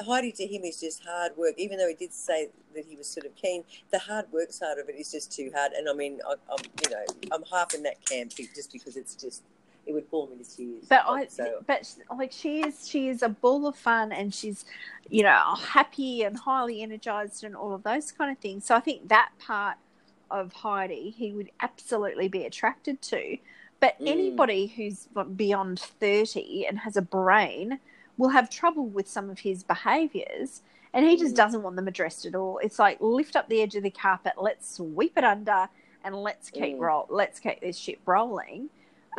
Heidi to him is just hard work. Even though he did say that he was sort of keen, the hard work side of it is just too hard. And I mean, I, I'm you know, I'm half in that camp just because it's just it would bore me to tears. But I, so but like she is, she is a ball of fun, and she's, you know, happy and highly energized, and all of those kind of things. So I think that part of Heidi, he would absolutely be attracted to. But Mm. anybody who's beyond thirty and has a brain will have trouble with some of his behaviors, and he just Mm. doesn't want them addressed at all. It's like lift up the edge of the carpet, let's sweep it under, and let's keep Mm. roll, let's keep this ship rolling.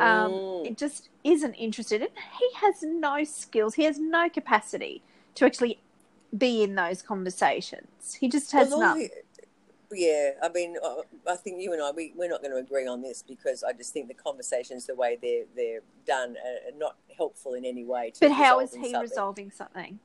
Um, Mm. It just isn't interested. And he has no skills. He has no capacity to actually be in those conversations. He just has Well, none. yeah, I mean, I- think you and I we we're not going to agree on this because I just think the conversations, the way they're they're done, are not helpful in any way. To But how is he something. resolving something?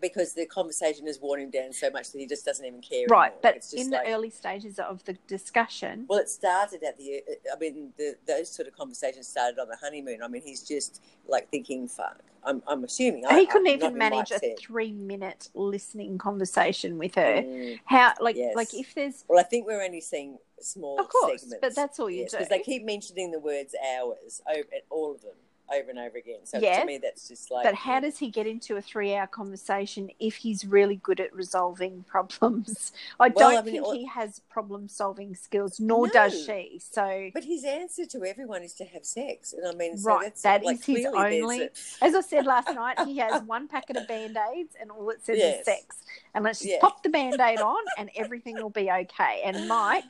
Because the conversation has worn him down so much that he just doesn't even care. Right, anymore. but It's just in like- the early stages of the discussion, Well, it started at the. I mean, the, those sort of conversations started on the honeymoon. I mean, he's just like thinking, "Fuck." I'm, I'm assuming. I, he couldn't I'm even manage a head. three-minute listening conversation with her. Mm. How, like, Yes. like if there's Well, I think we're only seeing small Of course, segments. but that's all you because do. Because they keep mentioning the words "hours" over all of them over and over again. So Yeah. to me, that's just like. But how does he get into a three-hour conversation if he's really good at resolving *laughs* problems? I Well, don't I mean, think or- he has problem-solving skills, nor No. does she. So, But his answer to everyone is to have sex, and I mean, so Right, that's that like, is his only- *laughs* as I said last *laughs* night, he has one packet of band-aids, and all it says Yes. is sex. And let's just Yeah. pop the band-aid on, and everything will be okay. And Mike,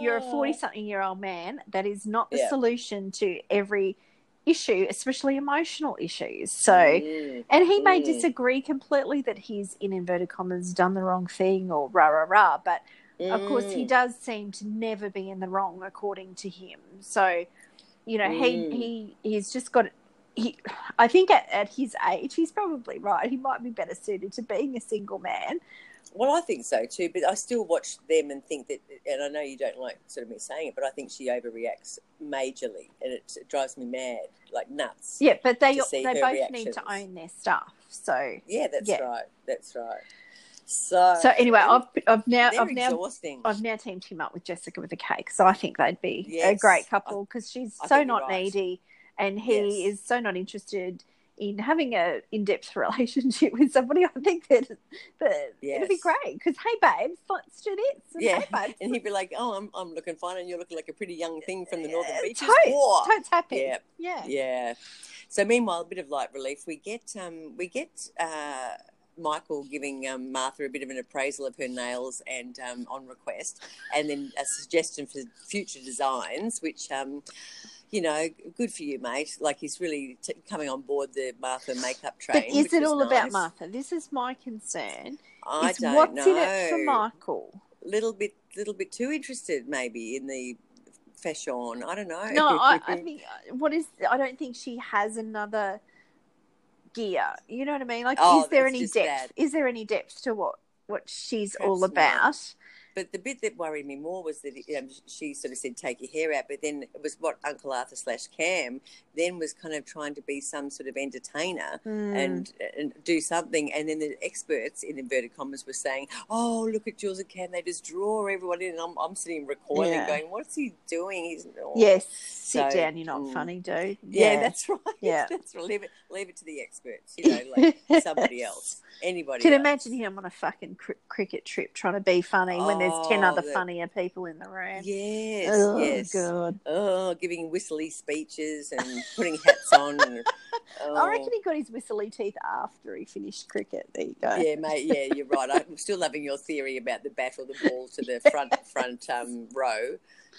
you're a ah. Oh. 40-something-year-old man. That is not the Yeah. solution to every issue, especially emotional issues. So. Mm. And he may disagree completely that he's, in inverted commas, done the wrong thing or rah, rah, rah. But of course, he Mm. does seem to never be in the wrong, according to him. So, you know, he, Mm. he he's just got. He, I think at, at his age, he's probably right. He might be better suited to being a single man. Well, I think so too, but I still watch them and think that, and I know you don't like sort of me saying it, but I think she overreacts majorly, and it, it drives me mad, like nuts. Yeah, but they they both need to own their stuff. So Yeah, that's Yeah. right. That's right. So, so anyway, I've I've now I've now. I've now teamed him up with Jessika with a cake, so I think they'd be a great couple because she's I so not right. needy, and he Yes. is so not interested in having a in-depth *laughs* relationship with somebody. I think that that it'd be great because hey, babes, let's do this. And, Yeah. hey, babes, and he'd be like, "Oh, I'm, I'm looking fine, and you're looking like a pretty young thing from the northern beaches." totes, totes happy. Yeah. yeah, Yeah. So meanwhile, a bit of light relief. We get um, we get uh, Michael giving um, Martha a bit of an appraisal of her nails and um, on request, and then a suggestion for future designs, which. Um, you know, good for you, mate. Like he's really t- coming on board the Martha makeup train. But is it all about. Martha? This is my concern. I don't what's know. in it for Michael? Little bit, little bit too interested, maybe in the fashion. I don't know. No, I, I *laughs* think uh, what is I don't think she has another gear. You know what I mean? Like, Oh, is there any depth? bad. Is there any depth to what what she's all about? not. But the bit that worried me more was that um, she sort of said, "Take your hair out," but then it was what Uncle Arthur slash Cam then was kind of trying to be some sort of entertainer Hmm. and and do something, and then the experts in inverted commas were saying, "Oh, look at Jules and Cam; they just draw everyone in." And I'm, I'm sitting recoiling, Yeah. going, "What's he doing? He's oh." yes, sit So, down. You're not mm. funny, dude. Yeah, that's *laughs* right. Yeah. that's right. Leave it, leave it to the experts. You know, like *laughs* somebody else, anybody. Can else. imagine him on a fucking cr- cricket trip trying to be funny when there's ten Oh, other the- funnier people in the room. Yes, oh yes. god. oh, giving whistly speeches and putting hats on. And, oh. *laughs* I reckon he got his whistly teeth after he finished cricket. There you go. Yeah, mate. Yeah, you're right. *laughs* I'm still loving your theory about the bat or the ball to the front front um, row,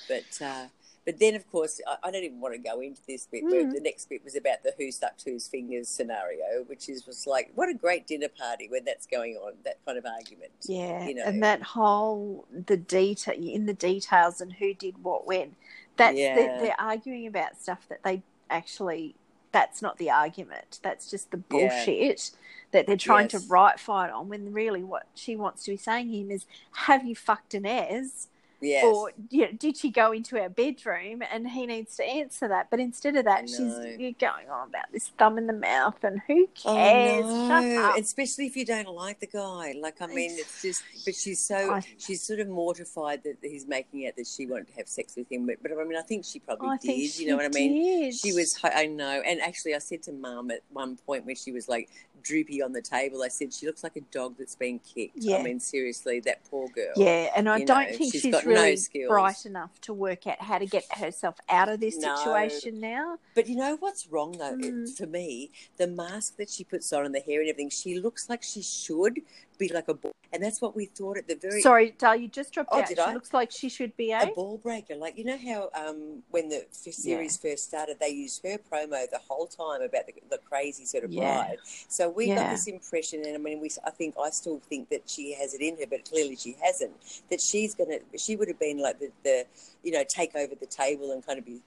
but uh, but then of course I, I don't even want to go into this bit. Where Mm. the next bit was about the who stuck whose fingers scenario, which is was like what a great dinner party when that's going on. That kind of argument. Yeah, you know. and that whole the detail in the details and who did what when. That's Yeah. they, they're arguing about stuff that they actually. That's not the argument. That's just the Yeah. bullshit that they're trying Yes. to right fight on. When really, what she wants to be saying to him is, "Have you fucked an Ines?" Yes. Or you know, did she go into our bedroom? And he needs to answer that. But instead of that, she's you're going on about this thumb in the mouth, and who Oh, cares? no. Shut up. Especially if you don't like the guy. Like, I mean, it's just, but she's so, I- she's sort of mortified that he's making out that she wanted to have sex with him. But, but I mean, I think she probably I did. you know what I mean? did. She was, I know. And actually, I said to mum at one point where she was like droopy on the table, I said, she looks like a dog that's been kicked. Yeah. I mean, seriously, that poor girl. Yeah, and I don't know, think she's she's, got no really skills. bright enough to work out how to get herself out of this No. situation now. But you know what's wrong though? Mm. For me, the mask that she puts on and the hair and everything, she looks like she should be like a ball. And that's what we thought at the very Sorry, Dal, you just dropped Oh, out. did She I? looks like she should be a a. ball breaker. Like you know how um, when the series first started, they used her promo the whole time about the, the crazy sort of Yeah. bride. So we got this impression, and I mean, we I think I still think that she has it in her, but clearly she hasn't. That she's gonna, she would have been like the, the you know take over the table and kind of be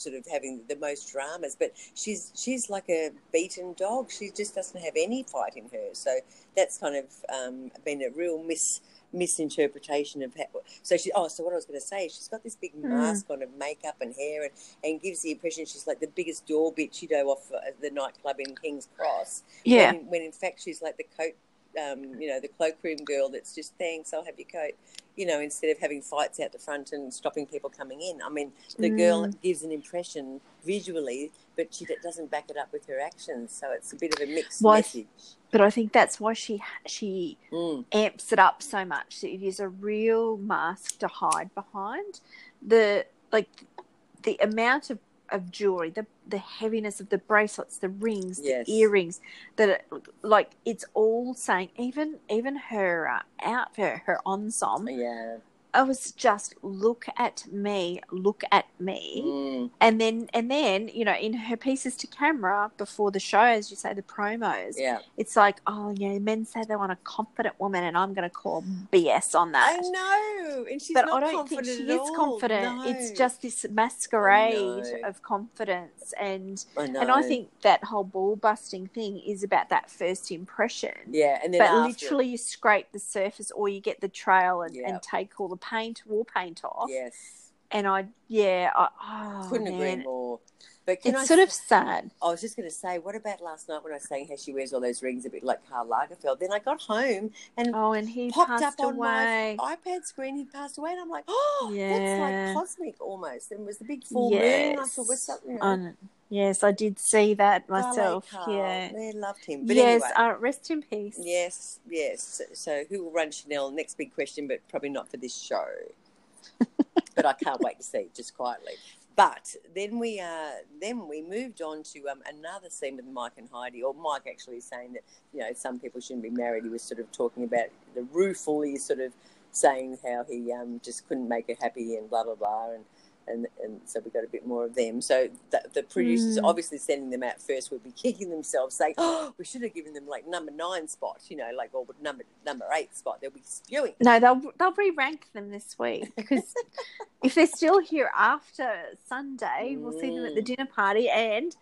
sort of having the most dramas. But she's she's like a beaten dog. She just doesn't have any fight in her. So that's kind of um, been a real miss misinterpretation of how, so she oh so what I was going to say she's got this big Hmm. mask on of makeup and hair and, and gives the impression she's like the biggest door bitch you know off uh, the nightclub in King's Cross Yeah. when, when in fact she's like the coat um, you know the cloakroom girl that's just thanks I'll have your coat you know instead of having fights out the front and stopping people coming in I mean the girl Mm. gives an impression visually but she doesn't back it up with her actions so it's a bit of a mixed Well, message But I think that's why she she mm, amps it up so much. It is a real mask to hide behind. The like the amount of, of jewelry, the the heaviness of the bracelets, the rings, Yes. the earrings, that it, like it's all saying. Even even her uh, outfit, her ensemble. yeah I was just look at me, look at me, mm, and then and then you know in her pieces to camera before the show, as you say, the promos yeah it's like, oh, yeah men say they want a confident woman, and I'm going to call BS on that. I know, and she's but not I don't think confident she at is all. confident. No. It's just this masquerade of confidence, and I and I think that whole ball busting thing is about that first impression. yeah, and then But after, literally, you scrape the surface, or you get the trail and, and take all the paint, war paint off. yes, And I, yeah, I, oh, couldn't agree more. But can It's I sort of sad. I was just going to say, what about last night when I was saying how she wears all those rings a bit like Karl Lagerfeld? Then I got home and Oh, and he popped up on my iPad screen. He passed away, and I'm like, oh, *gasps* Yeah. that's like cosmic almost. And it was the big full moon. And I thought, what's something? You know, yes, I did see that myself. Karl. Yeah. they loved him. But yes, anyway, uh, rest in peace. yes, yes. So, so who will run Chanel? Next big question, but probably not for this show. *laughs* but I can't wait to see, it, just quietly. But then we uh, then we moved on to um, another scene with Mike and Heidi, or Mike actually saying that you know some people shouldn't be married. He was sort of talking about the ruefully sort of saying how he um, just couldn't make her happy and blah blah blah, and and, and so we got a bit more of them. So the, the producers Mm. obviously sending them out first would be kicking themselves, saying, "Oh, we should have given them like number nine spot, you know, like or number number eight spot." They'll be spewing. No, they'll they'll re-rank them this week because *laughs* if they're still here after Sunday, we'll see them at the Mm. dinner party, and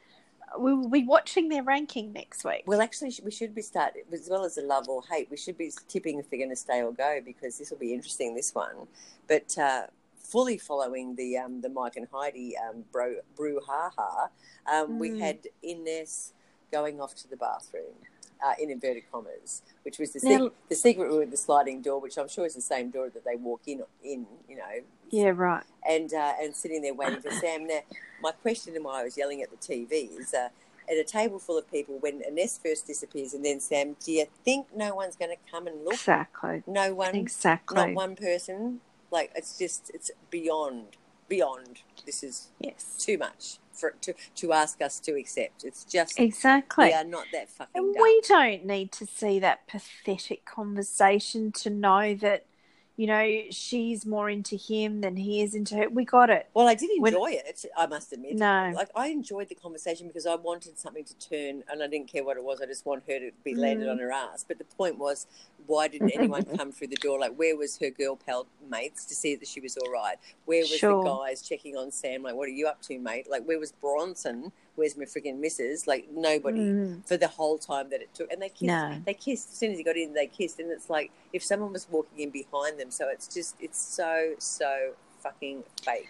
we will be watching their ranking next week. Well, actually, we should be starting as well as the love or hate. We should be tipping if they're going to stay or go because this will be interesting. This one, but uh, fully following the um, the Mike and Heidi um, bro brouhaha, um, we Mm. had Ines going off to the bathroom. Uh, in inverted commas, which was the, Now- sec- the secret room with the sliding door, which I'm sure is the same door that they walk in in, you know, Yeah, right. and uh, and sitting there waiting for Sam. Now, my question and why I was yelling at the TV is uh, at a table full of people when Ines first disappears and then Sam, do you think no one's going to come and look? Exactly. No one, Exactly. not one person. Like it's just it's beyond beyond. This is Yes. too much for to to ask us to accept. It's just Exactly. we are not that fucking. And dumb. we don't need to see that pathetic conversation to know that, you know, she's more into him than he is into her. We got it. Well, I did When- enjoy it. I must admit. No. like I enjoyed the conversation because I wanted something to turn, and I didn't care what it was. I just want her to be landed Mm. on her ass. But the point was, why didn't anyone *laughs* come through the door? Like, where was her girl pal mates to see that she was all right? Where was Sure. the guys checking on Sam? Like, what are you up to, mate? Like, where was Bronson? Where's my freaking missus? Like, nobody Mm. for the whole time that it took. And they kissed. No. They kissed as soon as he got in. They kissed, and it's like if someone was walking in behind them. So it's just, it's so so fucking fake.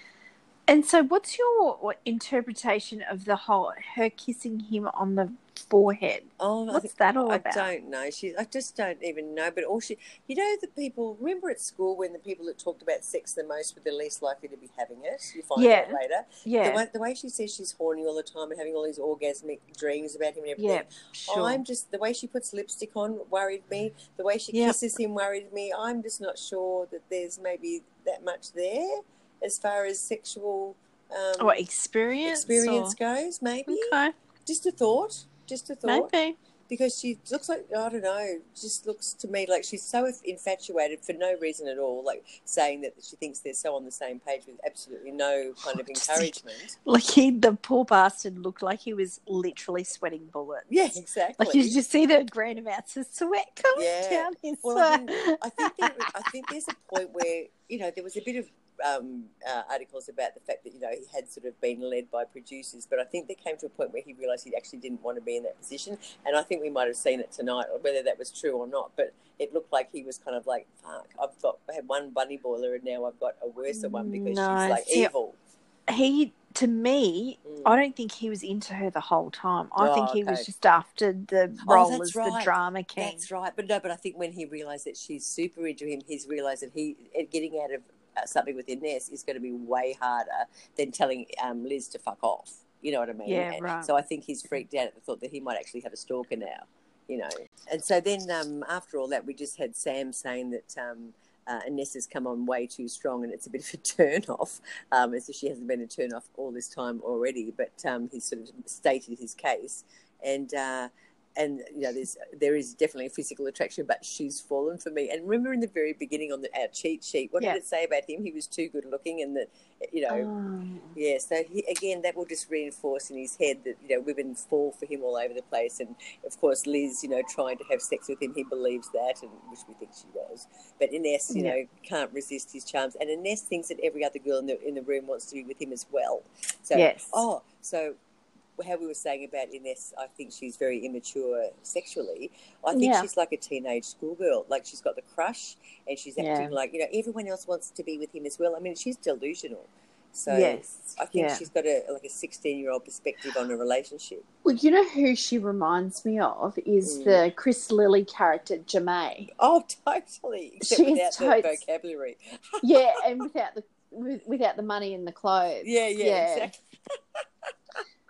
And so, what's your interpretation of the whole her kissing him on the forehead? Oh, I What's think- that all I about? don't know. She, I just don't even know. But all she, you know, the people. Remember at school when the people that talked about sex the most were the least likely to be having it. You find Yeah. out later. Yeah, The way, the way she says she's horny all the time and having all these orgasmic dreams about him and everything. yeah, sure. I'm just the way she puts lipstick on worried me. The way she Yep. kisses him worried me. I'm just not sure that there's maybe that much there as far as sexual um, or experience. experience goes. Maybe okay, just a thought. Just a thought maybe. because she looks like I don't know, just looks to me like she's so infatuated for no reason at all, like saying that she thinks they're so on the same page with absolutely no kind of encouragement. Like he, the poor bastard, looked like he was literally sweating bullets. Yeah, exactly. Like you just see the grand amounts of sweat coming Yeah. down his Well, I think, I think there, I think there's a point where you know there was a bit of um, uh, articles about the fact that you know he had sort of been led by producers, but I think there came to a point where he realised he actually didn't want to be in that position, and I think we might have seen it tonight, whether that was true or not. But it looked like he was kind of like, "Fuck, I've got I had one bunny boiler, and now I've got a worse one because No, she's like see, evil." He, to me, Mm. I don't think he was into her the whole time. I Oh, think he was just after the Oh, role that's as the drama king. That's right, but no, but I think when he realised that she's super into him, he's realised that he eh, getting out of uh, something within Ines is going to be way harder than telling um, Liz to fuck off. You know what I mean? Yeah, And right. So I think he's freaked out at the thought that he might actually have a stalker now. You know, and so then um, after all that, we just had Sam saying that. Um, uh, Ines has come on way too strong, and it's a bit of a *laughs* turn off. Um, as if she hasn't been a turn off all this time already, but um, he's sort of stated his case, and uh, and you know there's there is definitely a physical attraction but she's fallen for me and remember in the very beginning on the our cheat sheet what Yeah. did it say about him he was too good looking and that you know Oh. yeah so he, again that will just reinforce in his head that you know women fall for him all over the place and of course liz you know trying to have sex with him he believes that and which we think she does but ines you Yeah. know can't resist his charms and ines thinks that every other girl in the in the room wants to be with him as well so Yes. oh so how we were saying about Ines, I think she's very immature sexually. I think Yeah. she's like a teenage schoolgirl. Like she's got the crush and she's acting Yeah. like, you know, everyone else wants to be with him as well. I mean, she's delusional. So yes. I think yeah. she's got a like a 16 year old perspective on a relationship. Well, you know who she reminds me of is Mm. the Chris Lilley character Ja'mie. Oh, totally. Except She's without the vocabulary. Yeah, and *laughs* without the without the money and the clothes. Yeah, yeah, Yeah. exactly. *laughs*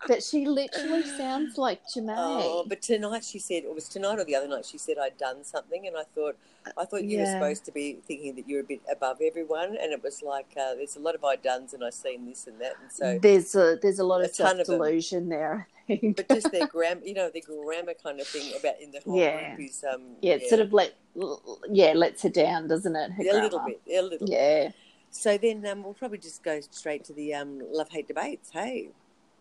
But she literally *sighs* sounds like Ja'mie. Oh, but tonight she said, it was tonight or the other night, she said I'd done something, and I thought, I thought you were supposed to be thinking that you're a bit above everyone, and it was like uh, there's a lot of I done's, and I've seen this and that, and so. there's a there's a lot of self delusion there. I think. But just their *laughs* grammar, you know, their grammar kind of thing about in the whole Yeah. group is, um, yeah, it sort of let yeah lets her down, doesn't it? her a little bit, a little. bit. Yeah. So then um, we'll probably just go straight to the um, love hate debates. Hey,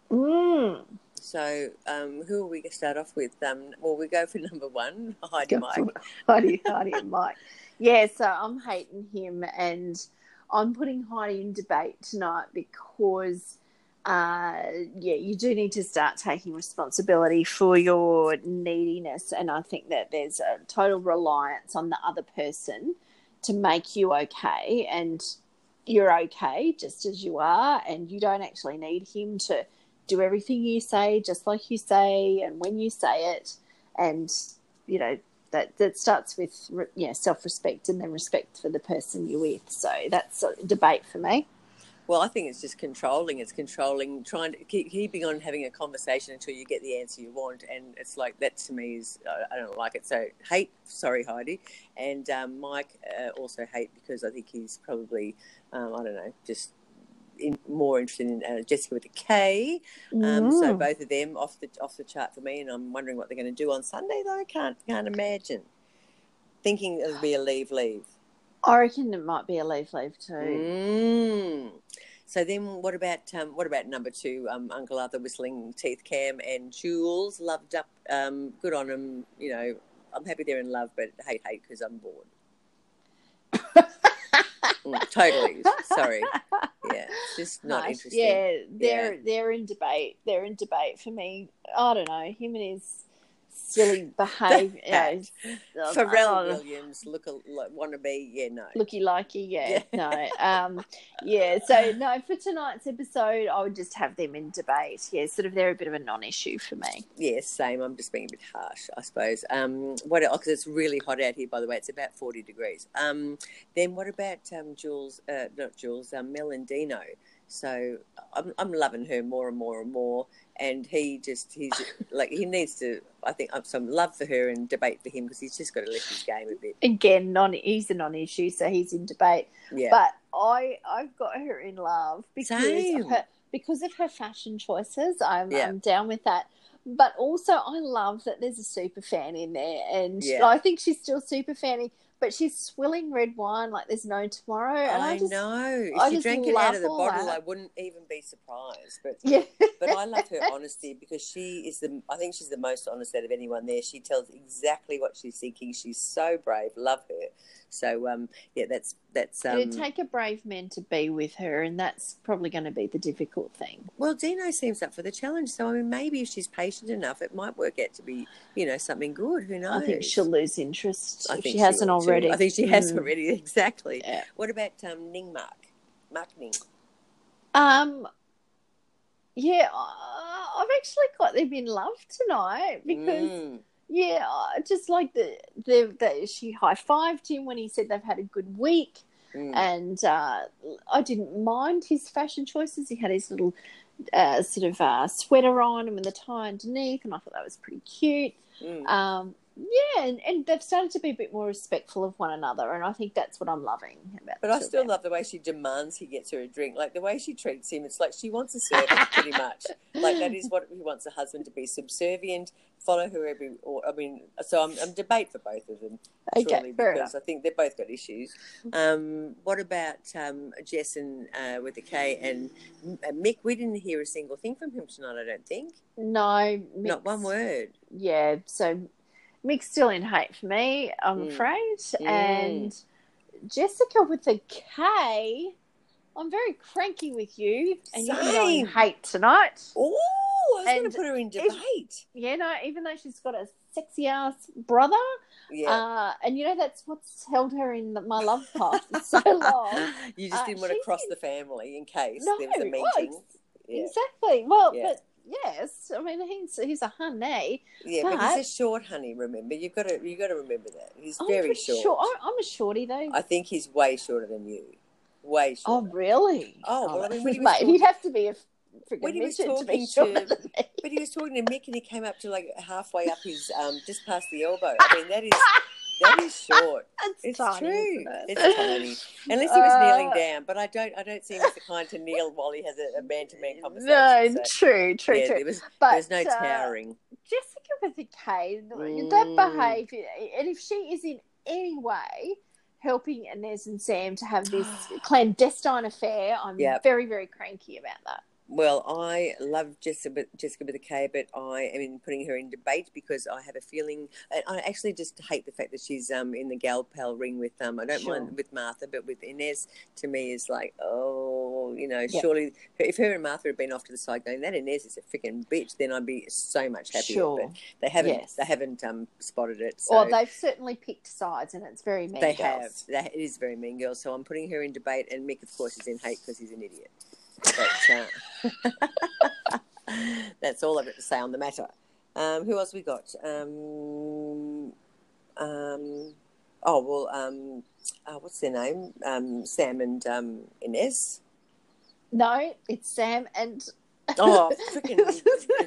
Mm. so um, who will we to start off with? Um, well, we go for *laughs* number one, Heidi Go Mike. *laughs* Heidi, Heidi and Mike. Yeah, so I'm hating him, and I'm putting Heidi in debate tonight because, uh, yeah, you do need to start taking responsibility for your neediness, and I think that there's a total reliance on the other person to make you okay, and you're okay just as you are, and you don't actually need him to do everything you say just like you say and when you say it and you know that that starts with yeah self-respect and then respect for the person you're with so that's a debate for me Well, I think it's just controlling. It's controlling, trying to keep keeping on having a conversation until you get the answer you want, and it's like that to me is I- I don't like it. So hate, sorry Heidi, and um, Mike uh, also hate because I think he's probably um, I don't know just. In, more interested in uh, Jessika with a K, um, so Mm. both of them off the off the chart for me, and I'm wondering what they're going to do on Sunday. Though can't can't imagine. Thinking it'll be a leave leave. i reckon it might be a leave leave too Mm. So then, what about um, what about number two? Um, Uncle Arthur whistling teeth cam and Jules loved up. Um, good on them. You know, I'm happy they're in love, but hate hate because I'm bored. *laughs* Totally. Sorry. Yeah, just not Nice. interesting. yeah they're they're in debate they're in debate for me i don't know him and his silly behavior you know, Pharrell oh, Williams, look a, like, wanna be. Yeah, no. looky likey yeah, no um yeah so no for tonight's episode i would just have them in debate yeah sort of they're a bit of a non-issue for me Yes, same. I'm just being a bit harsh, I suppose. Um, what because it's really hot out here, by the way. It's about 40 degrees. Um, then what about um, Jules? Uh, not Jules. Um, Mel and Dino. So I'm I'm loving her more and more and more. And he just he's *laughs* like he needs to. I think I've some love for her and debate for him because he's just got to lift his game a bit. again non he's a non-issue so he's in debate Yeah. but i i've got her in love because Same. of her because of her fashion choices i'm Yeah. i'm down with that but also i love that there's a super fan in there and Yeah. i think she's still super fanny but she's swilling red wine like there's no tomorrow. And I, I, just, know. If I she drank it out of the bottle, that. I wouldn't even be surprised. But yeah, but I love her *laughs* honesty because she is the. I think she's the most honest out of anyone there. She tells exactly what she's thinking. She's so brave. Love her. So um, yeah, that's that's um. It'd take a brave man to be with her, and that's probably going to be the difficult thing. Well, Dino seems up for the challenge, so I mean, maybe if she's patient enough, it might work out to be, you know, something good. Who knows? I think she'll lose interest I if think she hasn't will too. already. I think she has Mm. already. *laughs* Exactly. Yeah. What about um, Ning Mark? Mark Ning. Um, yeah, I've actually got them in love tonight because Mm. Yeah, just like the the, the she high fived him when he said they've had a good week. Mm. and uh, I didn't mind his fashion choices. He had his little uh, sort of uh, sweater on and with the tie underneath, and I thought that was pretty cute. Mm. Um, yeah, and, and they've started to be a bit more respectful of one another, and I think that's what I'm loving about. But I still them. love the way she demands he gets her a drink. Like the way she treats him, it's like she wants a servant, pretty much. Like that is what he wants a husband to be subservient, follow her every. Or I mean, so I'm, I'm debate for both of them, Okay, because I think they've both got issues. Um, what about um, Jess and uh, with the K and uh, Mick? We didn't hear a single thing from him tonight. I don't think. No, Not one word. Yeah, so Mick's still in hate for me, I'm Mm. afraid, Mm. and Jessika with the K. I'm very cranky with you, and you're in Same. hate tonight. Oh, I was going to put her in if- debate. Yeah, no, even though she's got a sexy ass brother, Yeah. uh, and you know that's what's held her in my love path *laughs* for so long. you just Uh, didn't want to cross the family in case No, there was a well, meeting. ex- yeah. exactly. Well, Yeah. but yes, I mean he's he's a honey. Yeah, but, But- he's a short honey. Remember, you've got to you got to remember that he's I'm very short. Sure. I'm, a shorty though. I think he's way shorter than you. Way shorter. oh, really? Oh, well, I mean, he mate, talking, he'd have to be a When he was to talking to- me. But he was talking to Mick, and he came up to like halfway up his um just past the elbow. I mean, that is *laughs* that is short. *laughs* That's It's tiny, true. it? It's tiny. Unless he was kneeling Uh, down, but I don't. I don't see him as the kind to kneel while he has a man to man conversation. No, so, true, true, yeah, true. there was But there's no uh, towering. Jessika with a K, that Mm. behaviour, and if she is in any way helping Ines and Sam to have this *gasps* clandestine affair, I'm Yep. very, very cranky about that. Well, I love Jessika, Jessika with a K, but I am putting her in debate because I have a feeling. I actually just hate the fact that she's um, in the gal pal ring with um. I don't Sure. mind with Martha, but with Ines, to me is like, oh, you know, Yeah. surely if her and Martha had been off to the side going, that Ines is a freaking bitch, then I'd be so much happier. Sure. But they haven't. Yes. They haven't um spotted it. So. Or they've certainly picked sides, and it's very mean. They girls. have. That it is very mean girls. So I'm putting her in debate, and Mick, of course, is in hate because he's an idiot. But uh, *laughs* that's all I've got to say on the matter. Um, who else we got? Um, um, oh well, um, uh, what's their name? Um, Sam and um, Ines. No, it's Sam and Oh, *laughs* freaking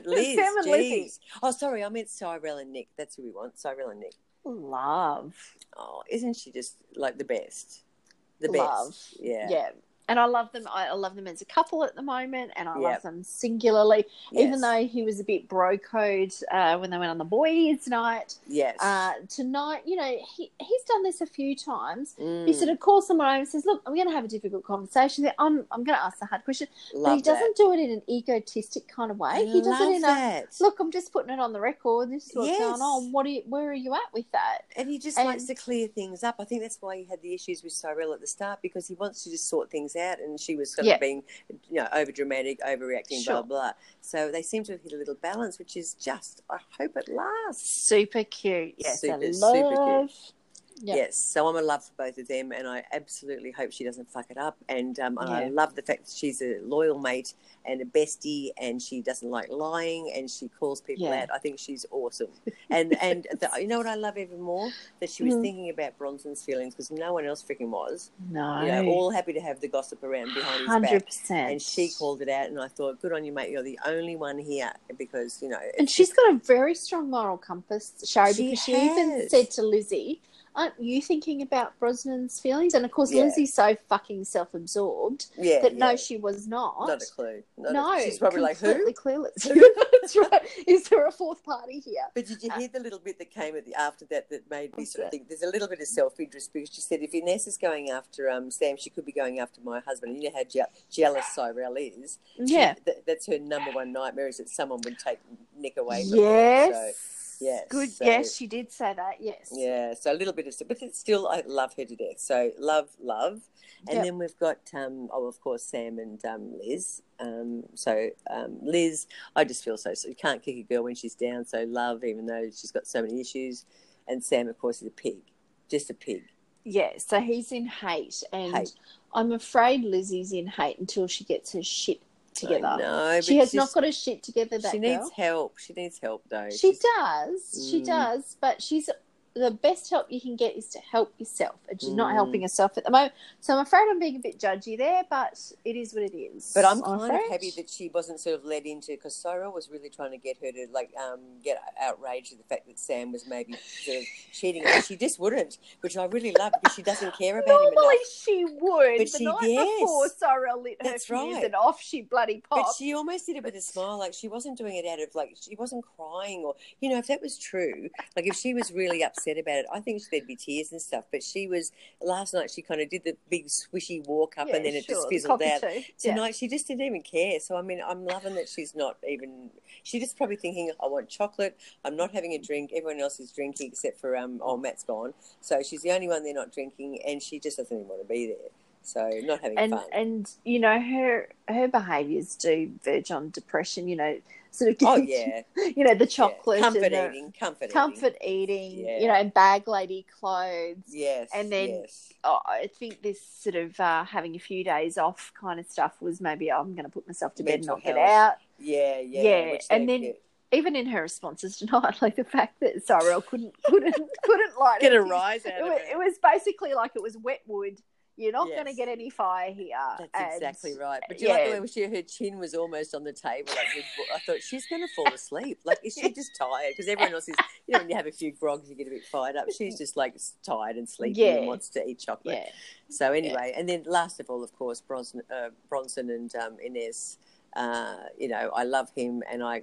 Liz! Sam and Lizzie. Oh, sorry, I meant Cyrell and Nick. That's who we want. Cyrell and Nick. Love, Oh, isn't she just like the best? The love, best. Yeah. yeah. And I love them. I I love them as a couple at the moment, and I Yep. love them singularly. Yes. Even though he was a bit bro code uh, when they went on the boys' night, Yes. uh, tonight, you know, he, he's done this a few times. He Mm, sort of calls someone over and says, "Look, I'm going to have a difficult conversation. I'm I'm going to ask the hard question." but love he doesn't do it in an egotistic kind of way. that. he does it in a look. I'm just putting it on the record. This is what's Yes. going on. What are you, where are you at with that? and he just and- likes to clear things up. I think that's why he had the issues with Cyrell at the start because he wants to just sort things out, and she was sort Yeah. of being, you know, over dramatic, overreacting, Sure. blah blah. So they seem to have hit a little balance, which is just. I hope it lasts. Super cute. Yes, Super, I super cute. Yep. Yes, so I'm in love for both of them, and I absolutely hope she doesn't fuck it up. And, um, and I love the fact that she's a loyal mate and a bestie, and she doesn't like lying, and she calls people Yeah. out. I think she's awesome. And *laughs* and the, you know what I love even more that she was Mhm. thinking about Bronson's feelings because no one else freaking was. No, You know, all happy to have the gossip around behind his hundred back. percent. And she called it out, and I thought, good on you, mate. You're the only one here because you know. And she's got a very strong moral compass, Shari, She because she even said to Lizzie, aren't you thinking about Bronson's feelings? And of course, Yeah. Lizzie's so fucking self-absorbed Yeah, that yeah. no, she was not. not a clue. Not a- no, she's probably like completely who? clueless. *laughs* *laughs* That's right. Is there a fourth party here? But did you hear the little bit that came at the, after that that made me sort of think there's a little bit of self interest because she said if Ines is going after um, Sam, she could be going after my husband. And you know how je- jealous Cyrell is. She- Yeah. th- that's her number one nightmare is that someone would take Nick away from Yes. her. So, yes, Good. so- yes, she did say that. Yes. yeah, so a little bit of, but it's still, I love her to death. So love, love. And Yep. then we've got, um, oh, of course, Sam and um, Liz. Um, so um, Liz, I just feel so, so you can't kick a girl when she's down. So love, even though she's got so many issues. And Sam, of course, is a pig, just a pig. Yeah, so he's in hate, and Hate. I'm afraid Lizzie's in hate until she gets her shit together. No, she has not got her shit together. That She girl. needs help. She needs help, though. She She's- does. She Mm. does. But she's the best help you can get is to help yourself, and she's not Mm. helping herself at the moment. So I'm afraid I'm being a bit judgy there, but it is what it is. But I'm kind of happy that she wasn't sort of led into because Cyrell was really trying to get her to like um, get outraged at the fact that Sam was maybe sort of cheating, and she just wouldn't, which I really love because she doesn't care about him Normally she would. But the she- night yes. before Cyrell lit her That's fuse right. and off she bloody popped. But she almost did it with a smile, like she wasn't doing it out of like she wasn't crying or you know if that was true, like if she was really upset about it, I think there'd be tears and stuff. But she was last night. She kind of did the big swishy walk up, Yeah, and then it just fizzled out. cockatoo. Yeah. Tonight, she just didn't even care. So, I mean, I'm loving that she's not even. She's just probably thinking, I want chocolate. I'm not having a drink. Everyone else is drinking except for, um, oh, Matt's gone. So she's the only one they're not drinking, and she just doesn't even want to be there. So, not having and fun. and you know her her behaviors do verge on depression. You know, sort of. oh, yeah. *laughs* you know the yeah. chocolate, Comfort and the eating. Comfort, comfort eating. Yeah. You know, and bag lady clothes. Yes. and then- yes. Oh, I think this sort of uh, having a few days off kind of stuff was maybe I'm going to put myself to bed and Mental not get out. Yeah, yeah. Yeah, and then even in her responses tonight, *laughs* like the fact that Cyrell couldn't couldn't *laughs* couldn't light get a rise out It of it. it was basically like it was wet wood. You're not going to get any fire here. That's And- exactly right. But do you like yeah. the way she, her chin was almost on the table? Like I thought she's going to fall asleep. Like is she *laughs* just tired? Because everyone else is, you know, when you have a few grogs, you get a bit fired up. She's just like tired and sleepy Yeah. and wants to eat chocolate. Yeah, So anyway, and then last of all, of course, Bronson, uh, Bronson and um, Ines. Uh, you know, I love him, and I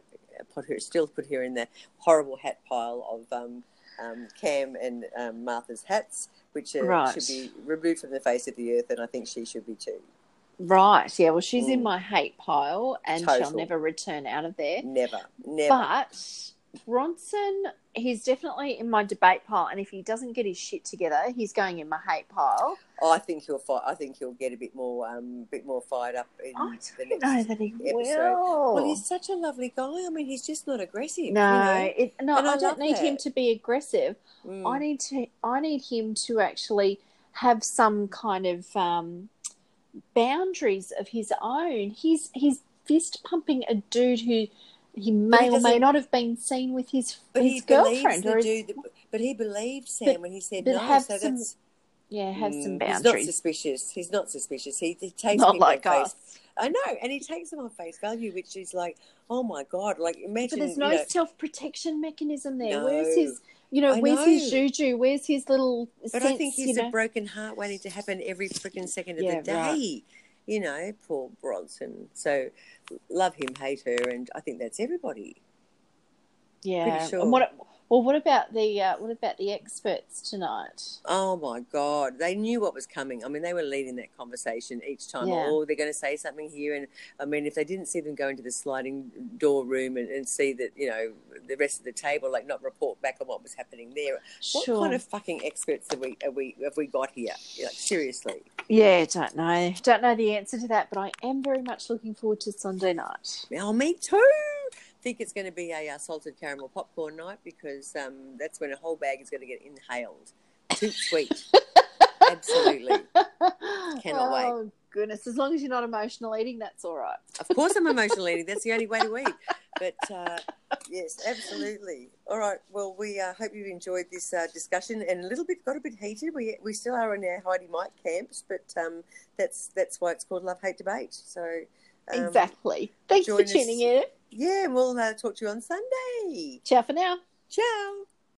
put her still put her in the horrible hat pile of um, um, Cam and um, Martha's hats, which uh, Right. should be removed from the face of the earth, and I think she should be too. right. Yeah. Well, she's in Mm. my hate pile, and she'll never return out of there. Never, never. But Bronson, he's definitely in my debate pile, and if he doesn't get his shit together, he's going in my hate pile. I think he'll fight. I think he'll get a bit more, um, bit more fired up in I the next. know that he episode. will. Well, he's such a lovely guy. I mean, he's just not aggressive. no, you know? it, no, And I I, don't need him to be aggressive. Mm. I need to. I need him to actually have some kind of um, boundaries of his own. He's he's fist pumping a dude who he may or may doesn't- have been seen with his his girlfriend or his, dude. That, but he believed Sam But- when he said no. have so some that's yeah have some Mm, He's not suspicious. He's not suspicious. He, he takes Not like on us. face. I know, and he takes them on face value, which is like, oh my god! Like imagine. But there's no you know, self protection mechanism there. No. Where's his you know, I where's his juju? Where's his little but sense, I think he's you know? a broken heart waiting to happen every freaking second of Yeah, the day. right. You know, poor Bronson. So love him, hate her, and I think that's everybody. yeah. sure. And what well what about the uh, what about the experts tonight? Oh my God. They knew what was coming. I mean, they were leading that conversation each time. Yeah. Oh, they're going to say something here. And I mean, if they didn't see them go into the sliding door room and, and see that, you know, the rest of the table, like not report back on what was happening there. What Sure. kind of fucking experts have we, have we, have we got here? Like, seriously. Yeah, don't know. Don't know the answer to that, but I am very much looking forward to Sunday night. Oh, me too. Think it's going to be a uh, salted caramel popcorn night because um, that's when a whole bag is going to get inhaled. Too sweet. *laughs* Absolutely. Cannot wait. oh, goodness. As long as you're not emotional eating, that's all right. Of course, I'm emotional eating. That's the only way to eat. *laughs* But uh, yes, absolutely. All right. Well, we uh, hope you've enjoyed this uh, discussion and a little bit got a bit heated. We we still are in our Heidi Mike camps, but um, that's that's why it's called Love Hate Debate. So um, exactly. Thanks for join us- tuning in. Yeah, and we'll uh, talk to you on Sunday. Ciao for now. Ciao.